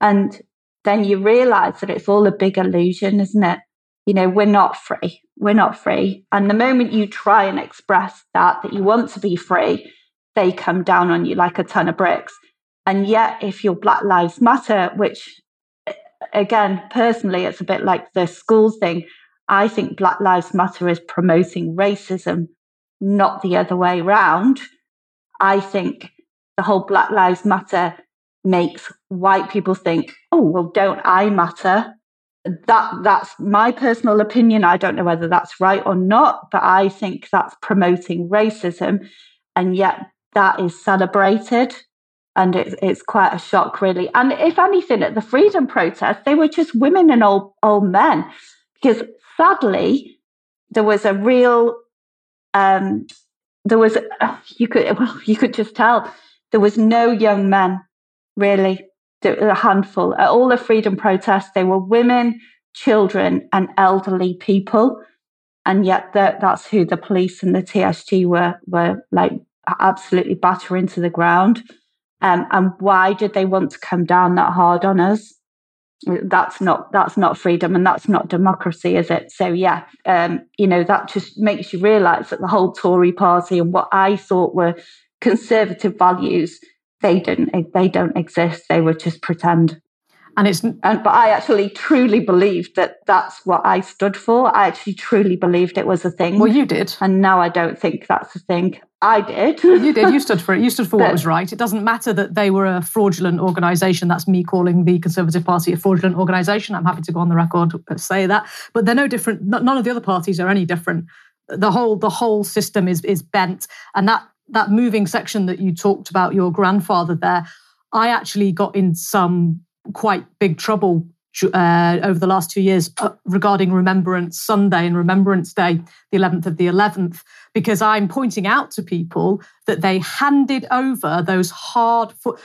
And then you realize that it's all a big illusion, isn't it? You know, we're not free. We're not free. And the moment you try and express that, that you want to be free, they come down on you like a ton of bricks. And yet, if your Black Lives Matter, which again, personally, it's a bit like the schools thing, I think Black Lives Matter is promoting racism, not the other way around. I think the whole Black Lives Matter makes white people think, oh, well, don't I matter? That that's my personal opinion. I don't know whether that's right or not, but I think that's promoting racism, and yet that is celebrated, and it's it's quite a shock, really. And if anything, at the freedom protest, they were just women and old old men, because sadly, there was a real, um, there was *laughs* you could well, you could just tell there was no young men, really. A handful. At all the freedom protests, they were women, children and elderly people. And yet that, that's who the police and the TSG were, were like absolutely battering to the ground. Um, and why did they want to come down that hard on us? That's not that's not freedom and that's not democracy, is it? So yeah, um, you know that just makes you realise that the whole Tory party and what I thought were conservative values, they didn't eh, they don't exist. They were just pretend. And it's and but I actually truly believed that that's what I stood for. I actually truly believed it was a thing. Well, you did, and now I don't think that's a thing. I did. you did. You stood for it. You stood for what *laughs* was right. It doesn't matter that they were a fraudulent organisation. That's me calling the Conservative Party a fraudulent organisation. I'm happy to go on the record and say that. But they're no different. None of the other parties are any different. The whole the whole system is is bent, and that that moving section that you talked about your grandfather there. I actually got in some quite big trouble uh, over the last two years uh, regarding Remembrance Sunday and Remembrance Day, the 11th of the 11th, because I'm pointing out to people that they handed over those hard, fo-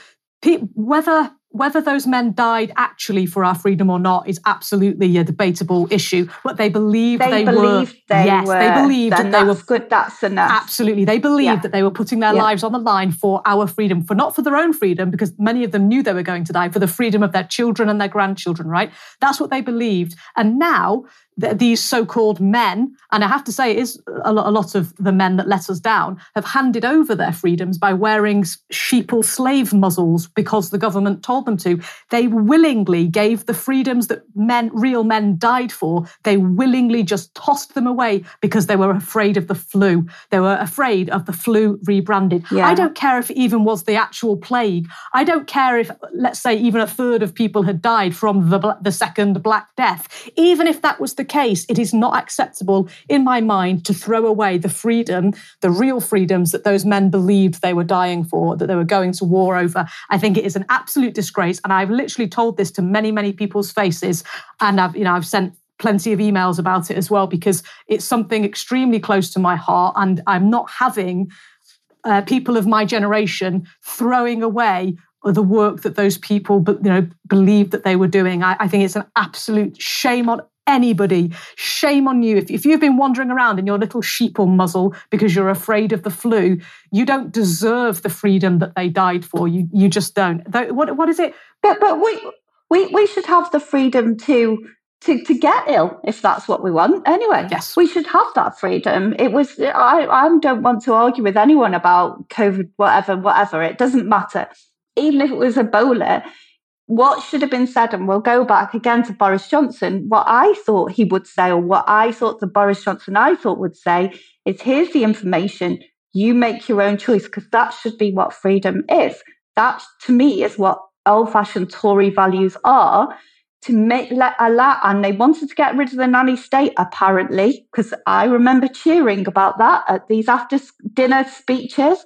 whether whether those men died actually for our freedom or not is absolutely a debatable issue. But they believed they, they believed were. They yes, were, they believed that they were good. That's enough. Absolutely, they believed yeah. that they were putting their yeah. lives on the line for our freedom, for not for their own freedom, because many of them knew they were going to die, for the freedom of their children and their grandchildren. Right? That's what they believed. And now these so-called men, and I have to say, it is a lot of the men that let us down have handed over their freedoms by wearing sheeple slave muzzles because the government told them to. They willingly gave the freedoms that men, real men, died for. They willingly just tossed them away because they were afraid of the flu. They were afraid of the flu rebranded. Yeah. I don't care if it even was the actual plague. I don't care if, let's say, even a third of people had died from the the second Black Death. Even if that was the the case, it is not acceptable in my mind to throw away the freedom, the real freedoms that those men believed they were dying for, that they were going to war over. I think it is an absolute disgrace. And I've literally told this to many, many people's faces. And I've, you know, I've sent plenty of emails about it as well because it's something extremely close to my heart and i'm not having uh, people of my generation throwing away the work that those people you know believed that they were doing I, I, think it's an absolute shame on anybody. Shame on you. If, if you've been wandering around in your little sheeple muzzle because you're afraid of the flu, you don't deserve the freedom that they died for. You you just don't. What what is it? But but we we we should have the freedom to to, to get ill if that's what we want. Anyway, yes, we should have that freedom. It was I I don't want to argue with anyone about COVID, whatever, whatever. It doesn't matter. Even if it was Ebola, what should have been said, and we'll go back again to Boris Johnson, what I thought he would say, or what I thought the Boris Johnson I thought would say, is here's the information, you make your own choice, because that should be what freedom is. That, to me, is what old fashioned Tory values are. To make let allow and they wanted to get rid of the nanny state apparently because i remember cheering about that at these after dinner speeches.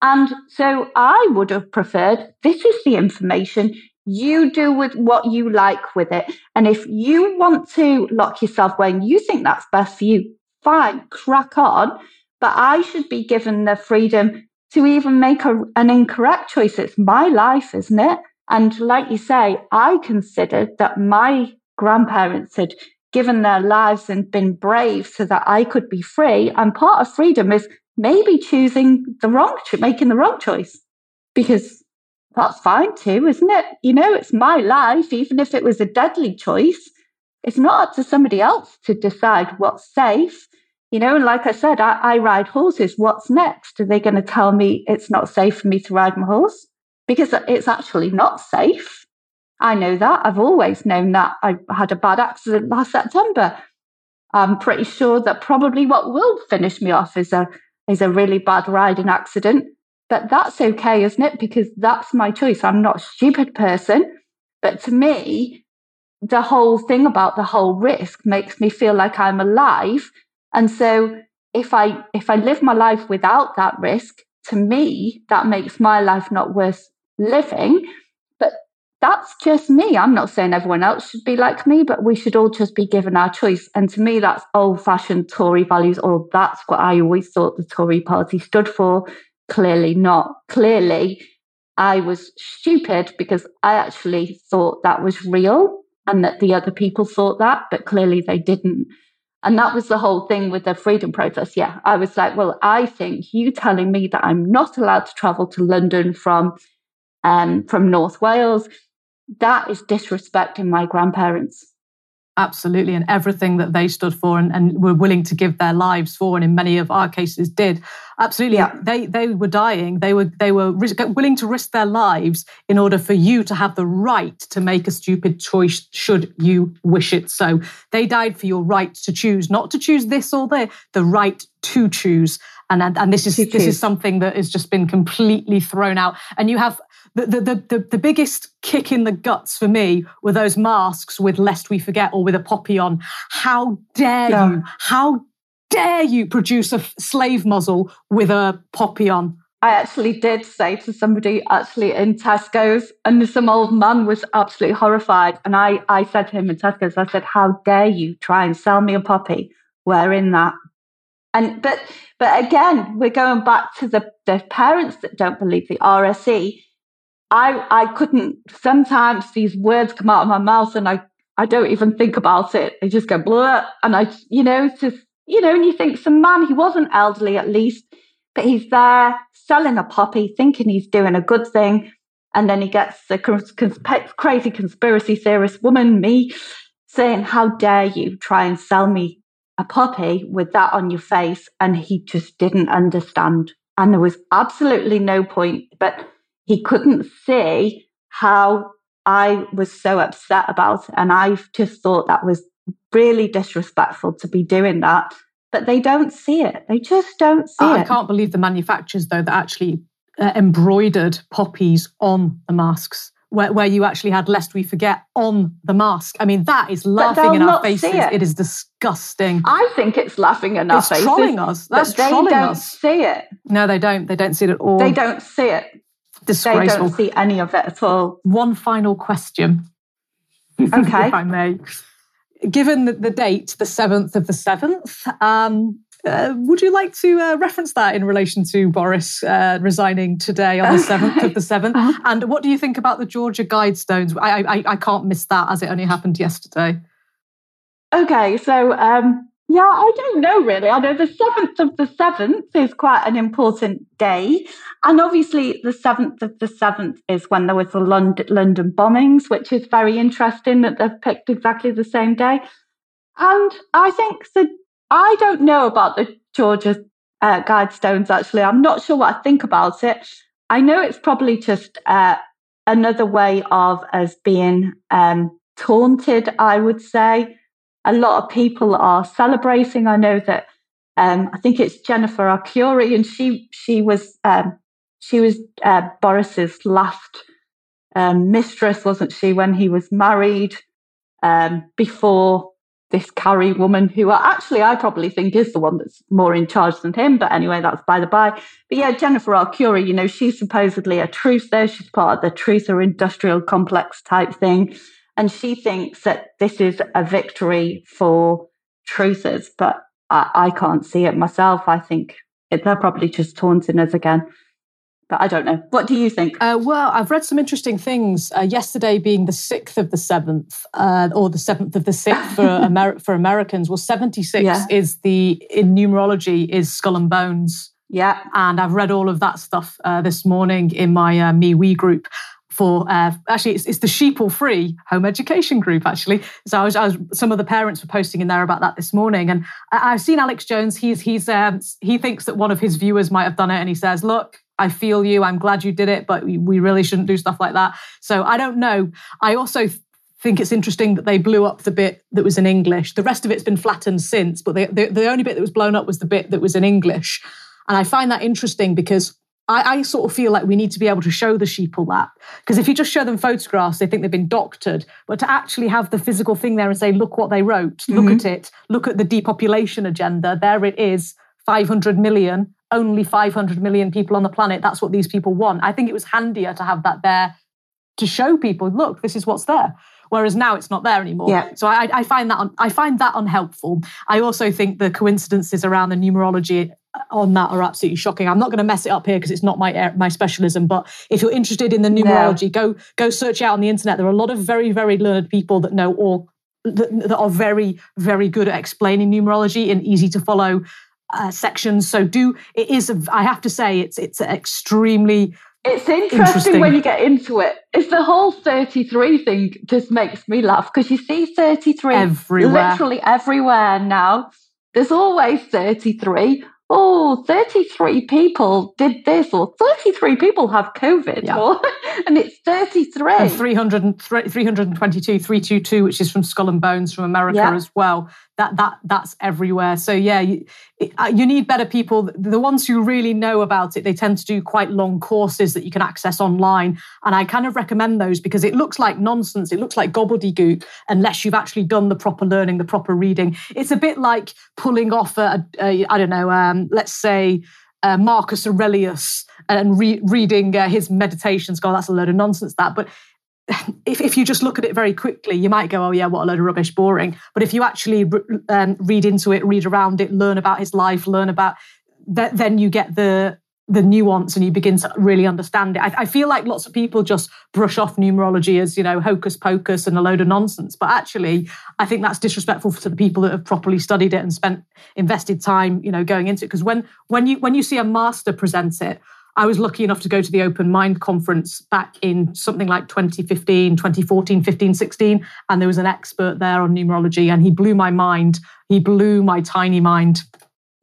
And so i would have preferred this is the information you do with what you like with it. And if you want to lock yourself away and you think that's best for you, fine, crack on. But I should be given the freedom to even make a, an incorrect choice. It's my life, isn't it? And like you say, I considered that my grandparents had given their lives and been brave so that I could be free. And part of freedom is maybe choosing the wrong, making the wrong choice because that's fine too, isn't it? You know, it's my life, even if it was a deadly choice. It's not up to somebody else to decide what's safe. You know, and like I said, I, I ride horses. What's next? Are they going to tell me it's not safe for me to ride my horse? Because it's actually not safe. I know that. I've always known that. I had a bad accident last September. I'm pretty sure that probably what will finish me off is a is a really bad riding accident. But that's okay, isn't it? Because that's my choice. I'm not a stupid person. But to me, the whole thing about the whole risk makes me feel like I'm alive. And so if I if I live my life without that risk, to me, that makes my life not worth living. But that's just me. I'm not saying everyone else should be like me, but we should all just be given our choice. And to me, that's old fashioned Tory values, or that's what I always thought the Tory party stood for. Clearly not. Clearly, I was stupid because I actually thought that was real. and that the other people thought that, but clearly they didn't. And that was the whole thing with the freedom protest. Yeah, I was like, well, I think you telling me that I'm not allowed to travel to London from um, from North Wales, that is disrespecting my grandparents. Absolutely. And everything that they stood for and, and were willing to give their lives for, and in many of our cases did. Absolutely. Yeah. They, they were dying. They were, they were willing to risk their lives in order for you to have the right to make a stupid choice should you wish it so. They died for your right to choose, not to choose this or that, the right to choose. And, and, and this is this is something that has just been completely thrown out. And you have the, the, the, the, biggest kick in the guts for me were those masks with Lest We Forget or with a poppy on. How dare yeah. you? How dare you produce a slave muzzle with a poppy on? I actually did say to somebody actually in Tesco's, and some old man was absolutely horrified. And I, I said to him in Tesco's, I said, How dare you try and sell me a poppy wearing that? And but but again, we're going back to the, the parents that don't believe the RSE I I couldn't. Sometimes these words come out of my mouth, and I I don't even think about it. They just go blah, and I you know it's just you know, and you think some man he wasn't elderly at least, but he's there selling a poppy, thinking he's doing a good thing, and then he gets the cons- crazy conspiracy theorist woman me saying, "How dare you try and sell me a poppy with that on your face?" And he just didn't understand, and there was absolutely no point, but he couldn't see how I was so upset about it. And I just thought that was really disrespectful to be doing that. But they don't see it. They just don't see I it. I can't believe the manufacturers, though, that actually uh, embroidered poppies on the masks. Where, where you actually had lest we forget on the mask. I mean, that is laughing in our faces. It. it is disgusting. I think it's laughing in our it's faces. trolling us. That's they trolling don't us. see it. No, they don't. They don't see it at all. They don't see it. Disgraceful. They don't see any of it at all. One final question. Okay. if I may. Given the, the date, the 7th of the 7th, um, uh, would you like to uh, reference that in relation to Boris uh, resigning today on the *laughs* 7th of the 7th? Uh-huh. And what do you think about the Georgia Guidestones? I, I, I can't miss that as it only happened yesterday. Okay, so um, yeah, I don't know really. I know the 7th of the 7th is quite an important day. And obviously, the 7th of the 7th is when there was the London, bombings, which is very interesting that they've picked exactly the same day. And I think that I don't know about the Georgia uh, Guidestones, actually. I'm not sure what I think about it. I know it's probably just uh, another way of us being um, taunted, I would say a lot of people are celebrating. I know that um, I think it's Jennifer Arcuri, and she she was um, she was uh, Boris's last um, mistress, wasn't she, when he was married? Um, before this Carrie woman, who actually I probably think is the one that's more in charge than him. But anyway, that's by the by. But yeah, Jennifer Arcuri, you know, she's supposedly a truther. She's part of the truther industrial complex type thing. And she thinks that this is a victory for truthers, but I, I can't see it myself. I think it, they're probably just taunting us again. But I don't know. What do you think? Uh, well, I've read some interesting things. Uh, yesterday being the 6th of the 7th, uh, or the 7th of the 6th for, *laughs* Amer- for Americans. Well, 76 yeah. is the, in numerology, is skull and bones. Yeah. And I've read all of that stuff uh, this morning in my uh, MeWe group for uh, actually it's, it's, the sheeple free home education group actually. So I was, I was, some of the parents were posting in there about that this morning. And I, have seen alex jones. He's he's um, he thinks that one of his viewers might have done it. And he says look i feel you. I'm glad you did it but we, we really shouldn't do stuff like that. So i don't know. I also think it's interesting that they blew up the bit that was in english. The rest of it's been flattened since but the, the, the only bit that was blown up was the bit that was in english. And i find that interesting because I, I, sort of feel like we need to be able to show the sheeple that. Because if you just show them photographs, they think they've been doctored. But to actually have the physical thing there and say, look what they wrote, mm-hmm. look at it, look at the depopulation agenda, there it is 500 million, only 500 million people on the planet. That's what these people want. I think it was handier to have that there to show people, look, this is what's there. Whereas now it's not there anymore. Yeah. So I, I find that un, I find that unhelpful. I also think the coincidences around the numerology on that are absolutely shocking. I'm not going to mess it up here because it's not my my specialism. But if you're interested in the numerology, no. go go search out on the internet. There are a lot of very very learned people that know all that, that are very very good at explaining numerology in easy to follow uh, sections. So do it is. A, I have to say it's it's extremely. It's interesting, interesting, when you get into it. It's the whole 33 thing just makes me laugh because you see 33 everywhere. literally everywhere now. There's always 33 oh, 33 people did this, or 33 people have COVID, yeah. or, *laughs* and it's 33. And 300, 322, 322, which is from Skull and Bones from America yeah. as well. That that That's everywhere. So, yeah, you, uh, you need better people. The ones who really know about it, they tend to do quite long courses that you can access online. And I kind of recommend those because it looks like nonsense. It looks like gobbledygook unless you've actually done the proper learning, the proper reading. It's a bit like pulling off a, a I don't know, um, let's say, uh, Marcus Aurelius and re- reading uh, his meditations. God, that's a load of nonsense, that. But if, if you just look at it very quickly, you might go, oh, yeah, what a load of rubbish, boring. But if you actually um, read into it, read around it, learn about his life, learn about that, then you get the the nuance and you begin to really understand it. I, I, feel like lots of people just brush off numerology as, you know, hocus pocus and a load of nonsense. But actually, I think that's disrespectful to the people that have properly studied it and spent invested time, you know, going into it. Because when when you when you see a master present it, I was lucky enough to go to the Open Mind conference back in something like 2015, 2014, 15, 16. And there was an expert there on numerology and he blew my mind. He blew my tiny mind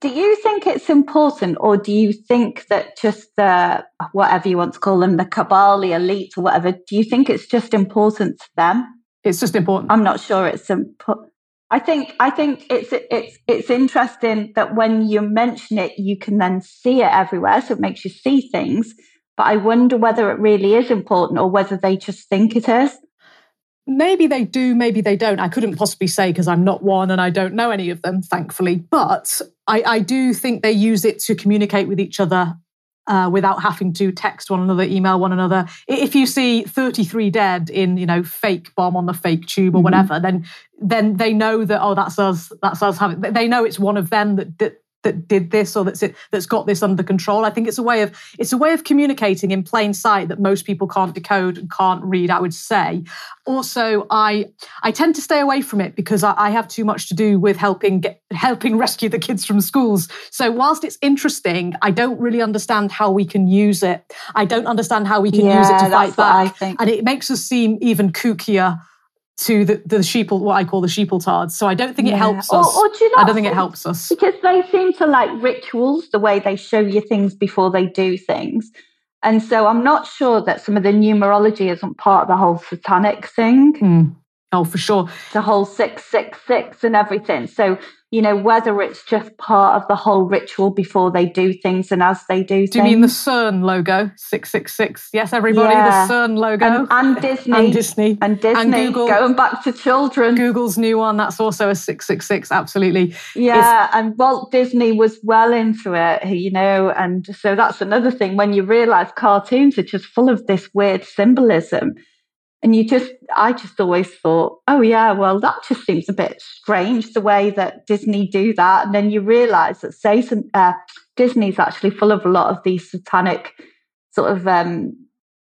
do you think it's important, or do you think that just the whatever you want to call them, the cabal, the elite, or whatever, do you think it's just important to them? It's just important. I'm not sure it's important. I think I think it's it's it's interesting that when you mention it, you can then see it everywhere, so it makes you see things. But I wonder whether it really is important, or whether they just think it is. Maybe they do, maybe they don't. I couldn't possibly say because I'm not one and I don't know any of them, thankfully. But I, I do think they use it to communicate with each other uh, without having to text one another, email one another. If you see 33 dead in, you know, fake bomb on the fake tube or mm-hmm. whatever, then then they know that oh, that's us. That's us having. They know it's one of them that, that that did this or that's it that's got this under control. I think it's a way of it's a way of communicating in plain sight that most people can't decode and can't read. I would say. Also, I I tend to stay away from it because I, I have too much to do with helping get, helping *laughs* rescue the kids from schools. So whilst it's interesting, I don't really understand how we can use it. I don't understand how we can yeah, use it to fight back, and it makes us seem even kookier to the, the sheeple, what I call the sheepletards. So I don't think yeah. it helps us. Or, or do you I don't think it helps us. Because they seem to like rituals, the way they show you things before they do things. And so I'm not sure that some of the numerology isn't part of the whole satanic thing. Mm. Oh, for sure. The whole 666 and everything. So you know, whether it's just part of the whole ritual before they do things and as they do, things. do you mean the CERN logo? 666. Yes, everybody, yeah. the CERN logo. And, and, *laughs* Disney. And Disney. And Disney. And Google. Going back to children. Google's new one, that's also a 666, absolutely. Yeah, it's, and Walt Disney was well into it, you know, and so that's another thing when you realize cartoons are just full of this weird symbolism and you just, I just always thought, oh, yeah, well, that just seems a bit strange the way that Disney do that. And then you realize that Satan, uh, Disney's actually full of a lot of these satanic sort of um,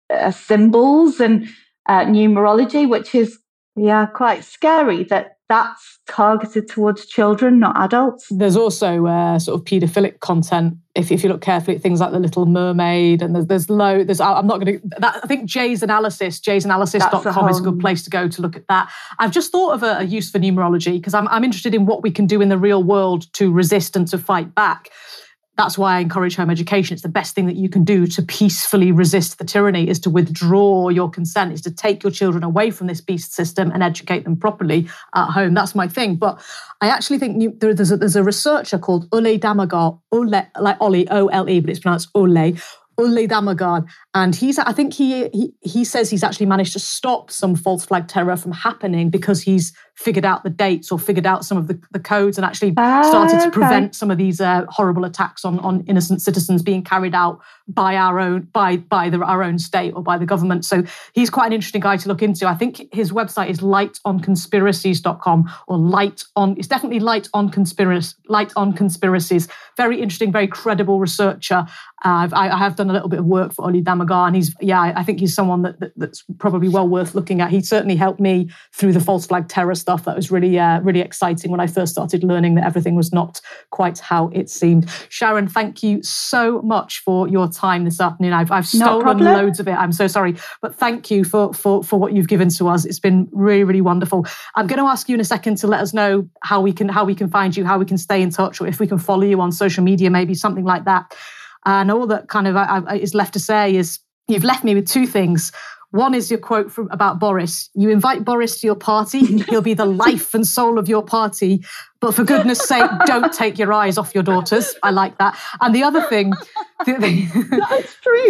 uh, symbols and uh, numerology, which is, yeah, quite scary that that's targeted towards children, not adults. There's also uh, sort of paedophilic content. If, if you look carefully at things like the Little Mermaid, and there's there's low. There's I'm not going to. I think Jay's analysis, jaysanalysis.com is a good place to go to look at that. I've just thought of a, a use for numerology because I'm I'm interested in what we can do in the real world to resist and to fight back that's why I encourage home education. It's the best thing that you can do to peacefully resist the tyranny is to withdraw your consent, is to take your children away from this beast system and educate them properly at home. That's my thing. But I actually think there's, a, there's a researcher called Ole Dammegard, Ole, like Ollie, O-L-E, but it's pronounced Ole, Ole Dammegard, And he's, I think he, he he says he's actually managed to stop some false flag terror from happening because he's figured out the dates or figured out some of the, the codes and actually started to prevent some of these uh, horrible attacks on, on innocent citizens being carried out by our own by by the, our own state or by the government. So he's quite an interesting guy to look into. I think his website is lightonconspiracies.com or light on it's definitely light on conspiracy light on conspiracies. Very interesting, very credible researcher. Uh, I, I, have done a little bit of work for Oli And he's yeah, I think he's someone that, that, that's probably well worth looking at. He certainly helped me through the false flag terror stuff. That was really uh, really exciting when I first started learning that everything was not quite how it seemed. Sharon, thank you so much for your time this afternoon. I've, I've stolen loads of it. I'm so sorry, but thank you for, for, for what you've given to us. It's been really, really wonderful. I'm going to ask you in a second to let us know how we can how we can find you, how we can stay in touch, or if we can follow you on social media, maybe something like that. And all that kind of uh, uh, is left to say is you've left me with two things. One is your quote from about Boris. You invite Boris to your party, *laughs* he'll be the life and soul of your party. But for goodness sake, don't take your eyes off your daughters. I like that. And the other thing, the, the, *laughs* that's *laughs* true.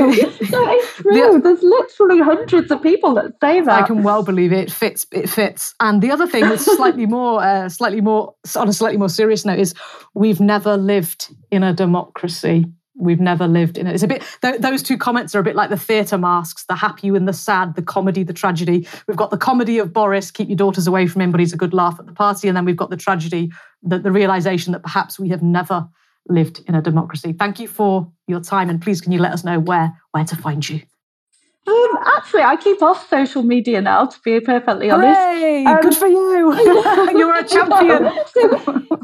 That is true. The, There's literally hundreds of people that say that. I can well believe it. it fits. It fits. And the other thing that's slightly more, uh, slightly more on a slightly more serious note is we've never lived in a democracy we've never lived in it. It's a bit, th- those two comments are a bit like the theatre masks the happy and the sad, the comedy, the tragedy. We've got the comedy of Boris, keep your daughters away from him, but he's a good laugh at the party. And then we've got the tragedy, the, the realization that perhaps we have never lived in a democracy. Thank you for your time. And please, can you let us know where, where to find you? Um, actually, I keep off social media now, to be perfectly honest. Hooray! Um, Good for you. *laughs* *laughs* You're a champion. so,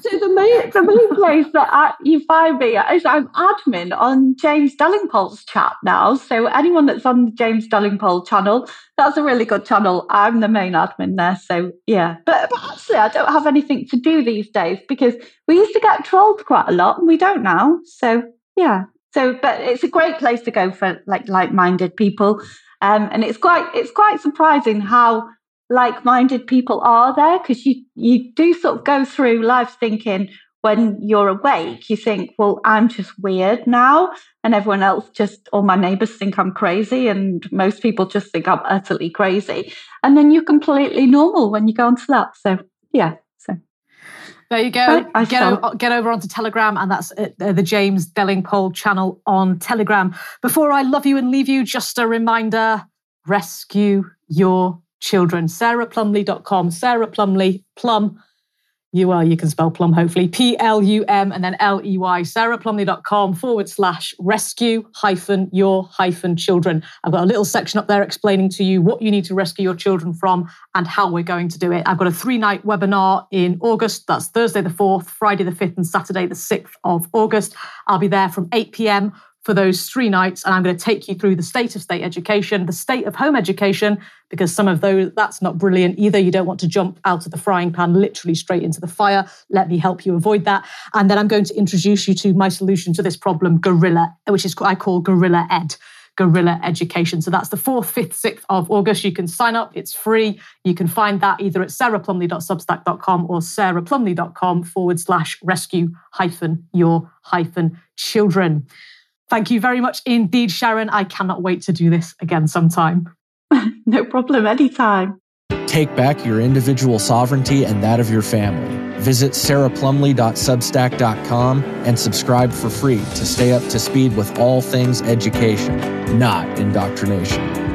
so, the main, the main place that I, you find me is I'm admin on James Delingpole's chat now. So anyone that's on the James Delingpole channel, that's a really good channel. I'm the main admin there. So yeah, but, but actually, I don't have anything to do these days because we used to get trolled quite a lot and we don't now. So yeah, so, but it's a great place to go for like like-minded people, um, and it's quite it's quite surprising how like-minded people are there because you you do sort of go through life thinking when you're awake, you think, well, I'm just weird now, and everyone else just, all my neighbors think I'm crazy, and most people just think I'm utterly crazy, and then you're completely normal when you go onto that. So, yeah. There you go. get, o- get over onto Telegram, and that's uh, the James Delingpole channel on Telegram. Before I love you and leave you, just a reminder rescue your children. SarahPlumley.com. Sarah Plumley, plum you are, you can spell plum, hopefully. P L U M and then L E Y. SarahPlumley.com forward slash rescue hyphen your hyphen children. I've got a little section up there explaining to you what you need to rescue your children from and how we're going to do it. I've got a three night webinar in August. That's Thursday the 4th, Friday the 5th, and Saturday the 6th of August. I'll be there from 8 p.m for those three nights. And I'm going to take you through the state of state education, the state of home education, because some of those, that's not brilliant either. You don't want to jump out of the frying pan literally straight into the fire. Let me help you avoid that. And then I'm going to introduce you to my solution to this problem, guerrilla which is I call guerrilla Ed. Guerrilla Education. So that's the 4th, 5th, 6th of August. You can sign up, it's free. You can find that either at sarahplumley.substack.com or sarahplumley.com forward slash rescue hyphen your hyphen children. Thank you very much indeed, Sharon. I cannot wait to do this again sometime. *laughs* no problem, anytime. Take back your individual sovereignty and that of your family. Visit sarahplumley.substack.com and subscribe for free to stay up to speed with all things education, not indoctrination.